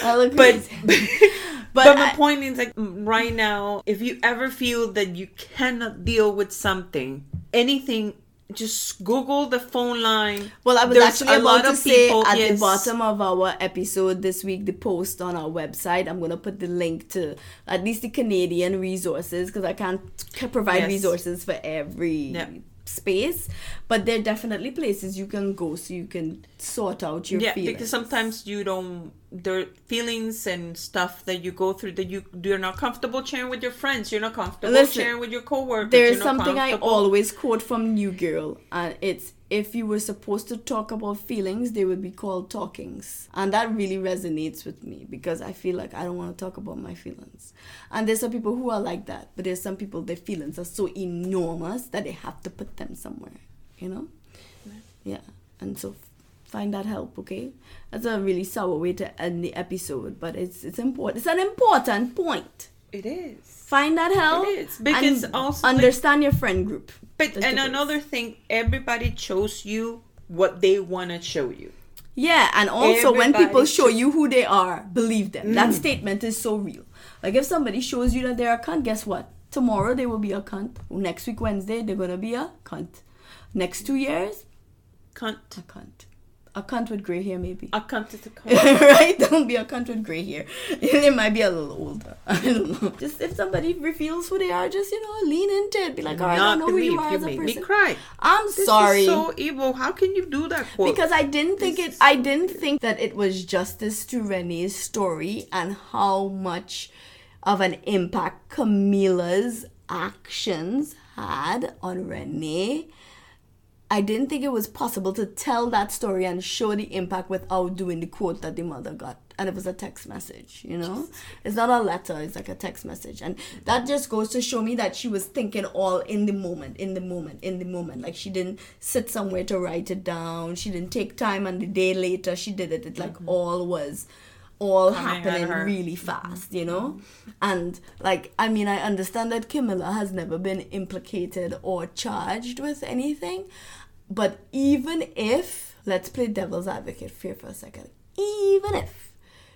I look
but
crazy.
but,
But
my
I-
point is like right now if you ever feel that you cannot deal with something anything just google the phone line
Well, I was
There's
actually
a lot
about to say
people-
at the bottom of our episode this week, the post on our website. I'm gonna put the link to at least the Canadian resources because I can't provide
Yes.
resources for every
Yeah.
Space, but there are definitely places you can go so you can sort out your
yeah
feelings.
because sometimes you don't there are feelings and stuff that you go through that you you're not comfortable sharing with your friends you're not comfortable
Listen,
sharing with your coworkers
There's something I always quote from New Girl, and it's if you were supposed to talk about feelings, they would be called talkings. And that really resonates with me because I feel like I don't want to talk about my feelings. And there's some people who are like that, but there's some people their feelings are so enormous that they have to put them somewhere, you know? Yeah. And so find that help, okay? That's a really sour way to end the episode, but it's it's important. It's an important point
it is.
Find that help
It is, because also, like-
understand your friend group.
But
That's
and
the
another thing everybody shows you what they want to show you.
Yeah and also when people show you who they are believe them.
Mm.
that statement is so real. Like if somebody shows you that they're a cunt guess what? Tomorrow they will be a cunt. Next week wednesday they're gonna be a cunt. Next two years
cunt.
a cunt a cunt with gray hair maybe
a cunt is a cunt
right? Don't be a cunt with grey hair. They might be a little older. I don't know. Just if somebody reveals who they are, just you know, lean into it. Be like, all right, I know who you are
you
as a
made me cry
I'm
This
sorry.
so evil. How can you do that? Quote?
because I didn't think it. I didn't think that it was justice to Renee's story and how much of an impact Camila's actions had on Renee. I didn't think it was possible to tell that story and show the impact without doing the quote that the mother got. And it was a text message, you know? It's not a letter, it's like a text message. And that just goes to show me that she was thinking all in the moment, in the moment, in the moment. Like she didn't sit somewhere to write it down. She didn't take time and the day later she did it. It like all was all
Coming
happening really fast, you know? And like, I mean, I understand that Camila has never been implicated or charged with anything, but even if, let's play devil's advocate here for a second, even if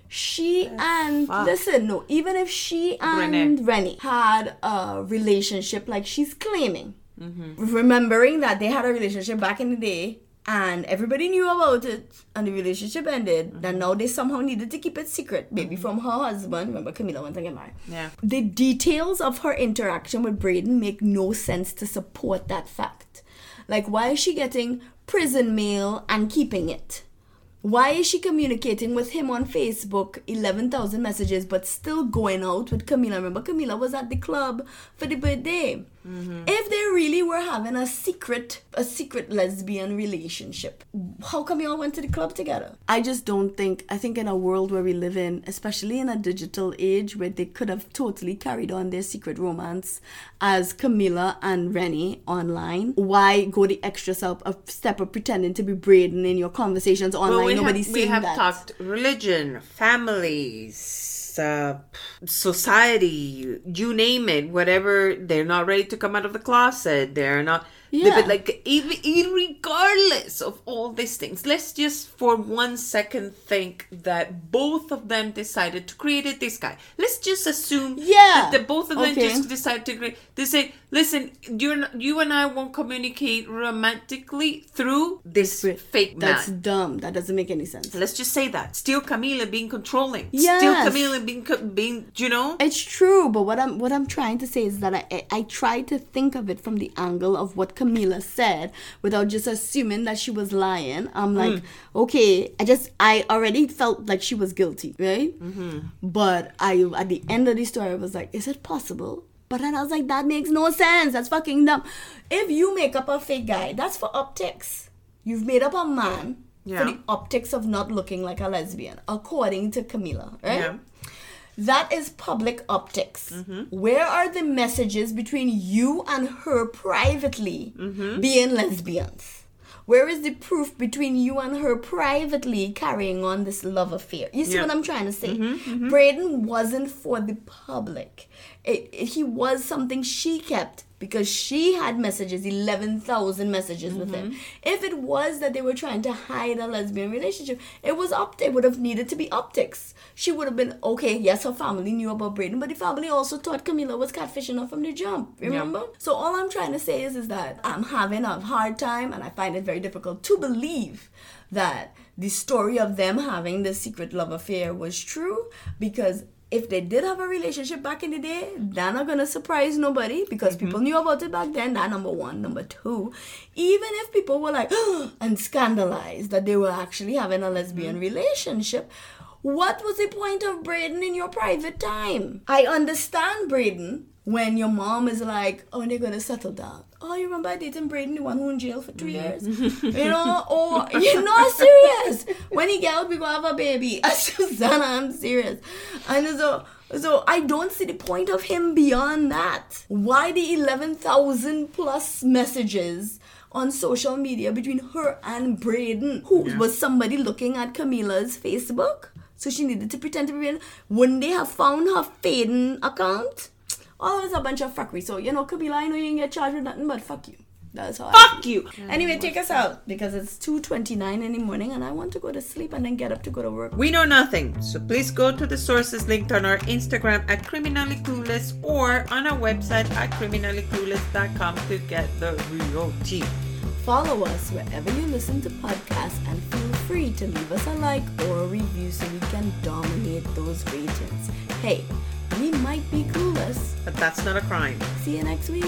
she and
fuck.
listen, no, even if she and Rennie had a relationship like she's claiming, mm-hmm. remembering that they had a relationship back in the day and everybody knew about it and the relationship ended and mm-hmm. now they somehow needed to keep it secret. Maybe mm-hmm. from her husband. Remember camila went to get married
Yeah.
the details of her interaction with braden make no sense to support that fact like why is she getting prison mail and keeping it why is she communicating with him on Facebook 11,000 messages but still going out with Camila? Remember, Camila was at the club for the birthday. Mm-hmm. If they really were having a secret, a secret lesbian relationship, how come y'all went to the club together? I just don't think, I think in a world where we live in, especially in a digital age where they could have totally carried on their secret romance as Camila and Rennie online, why go the extra step of, step of pretending to be Braden in your conversations online?
Well, we
Nobody's
have, we have
that.
talked religion, families, uh, society, you name it. Whatever they're not ready to come out of the closet. They're not.
Yeah.
But like, even, regardless of all these things, let's just for one second think that both of them decided to create this guy. Let's just assume
Yeah.
that the both of them
Okay.
just decided to create. They say, "Listen, you're not, you and I won't communicate romantically through this fake man."
That's dumb. That doesn't make any sense.
Let's just say that. Still Camila being controlling.
Yes.
Still Camila being, being, you know?
It's true, but what I'm what I'm trying to say is that I, I I try to think of it from the angle of what Camila said without just assuming that she was lying. I'm mm. like, okay, I just I already felt like she was guilty, right? Mm-hmm. But I at the end of the story, I was like, is it possible? But then I was like, that makes no sense. That's fucking dumb. If you make up a fake guy, that's for optics. You've made up a man
Yeah.
for the optics of not looking like a lesbian, according to Camila, right?
Yeah.
That is public optics. Where are the messages between you and her privately being lesbians? Where is the proof between you and her privately carrying on this love affair? You see
Yeah.
what I'm trying to say? Mm-hmm, mm-hmm. Braden wasn't for the public. It, it- he was something she kept because she had messages, 11,000 messages with him. Mm-hmm. If it was that they were trying to hide a lesbian relationship, it was up. It would have needed to be optics. She would have been okay. Yes, her family knew about Braden, but the family also thought Camila was catfishing her from the jump. Remember? So all I'm trying to say is, is that I'm having a hard time, and I find it very difficult to believe that the story of them having this secret love affair was true because if they did have a relationship back in the day, they're not gonna surprise nobody because mm-hmm. people knew about it back then. That number one. Number two, even if people were like and scandalized that they were actually having a lesbian mm-hmm. relationship, what was the point of Braden in your private time? I understand Braden when your mom is like, oh, they're gonna settle down. Oh, you remember I dating Braden, the one who in jail for two mm-hmm. years? you know, or you're not serious. When he get out, we gonna have a baby. Susanna, I'm serious. And so so I don't see the point of him beyond that. Why the eleven thousand plus messages? on social media between her and Braden, who was somebody looking at Camila's Facebook. So she needed to pretend to be Braden. Wouldn't they have found her Faden account? All of it's a bunch of fuckery. So, you know, Camila, I know you didn't get charged with nothing, but fuck you. That's how I
Fuck you!
Anyway, take us out because it's 2.29 in the morning and I want to go to sleep and then get up to go to work.
We know nothing, so please go to the sources linked on our Instagram at Criminally Clueless or on our website at criminallyclueless.com to get the real tea.
Follow us wherever you listen to podcasts and feel free to leave us a like or a review so we can dominate those ratings. Hey, we might be clueless.
But that's not a crime.
See you next week.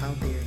How dare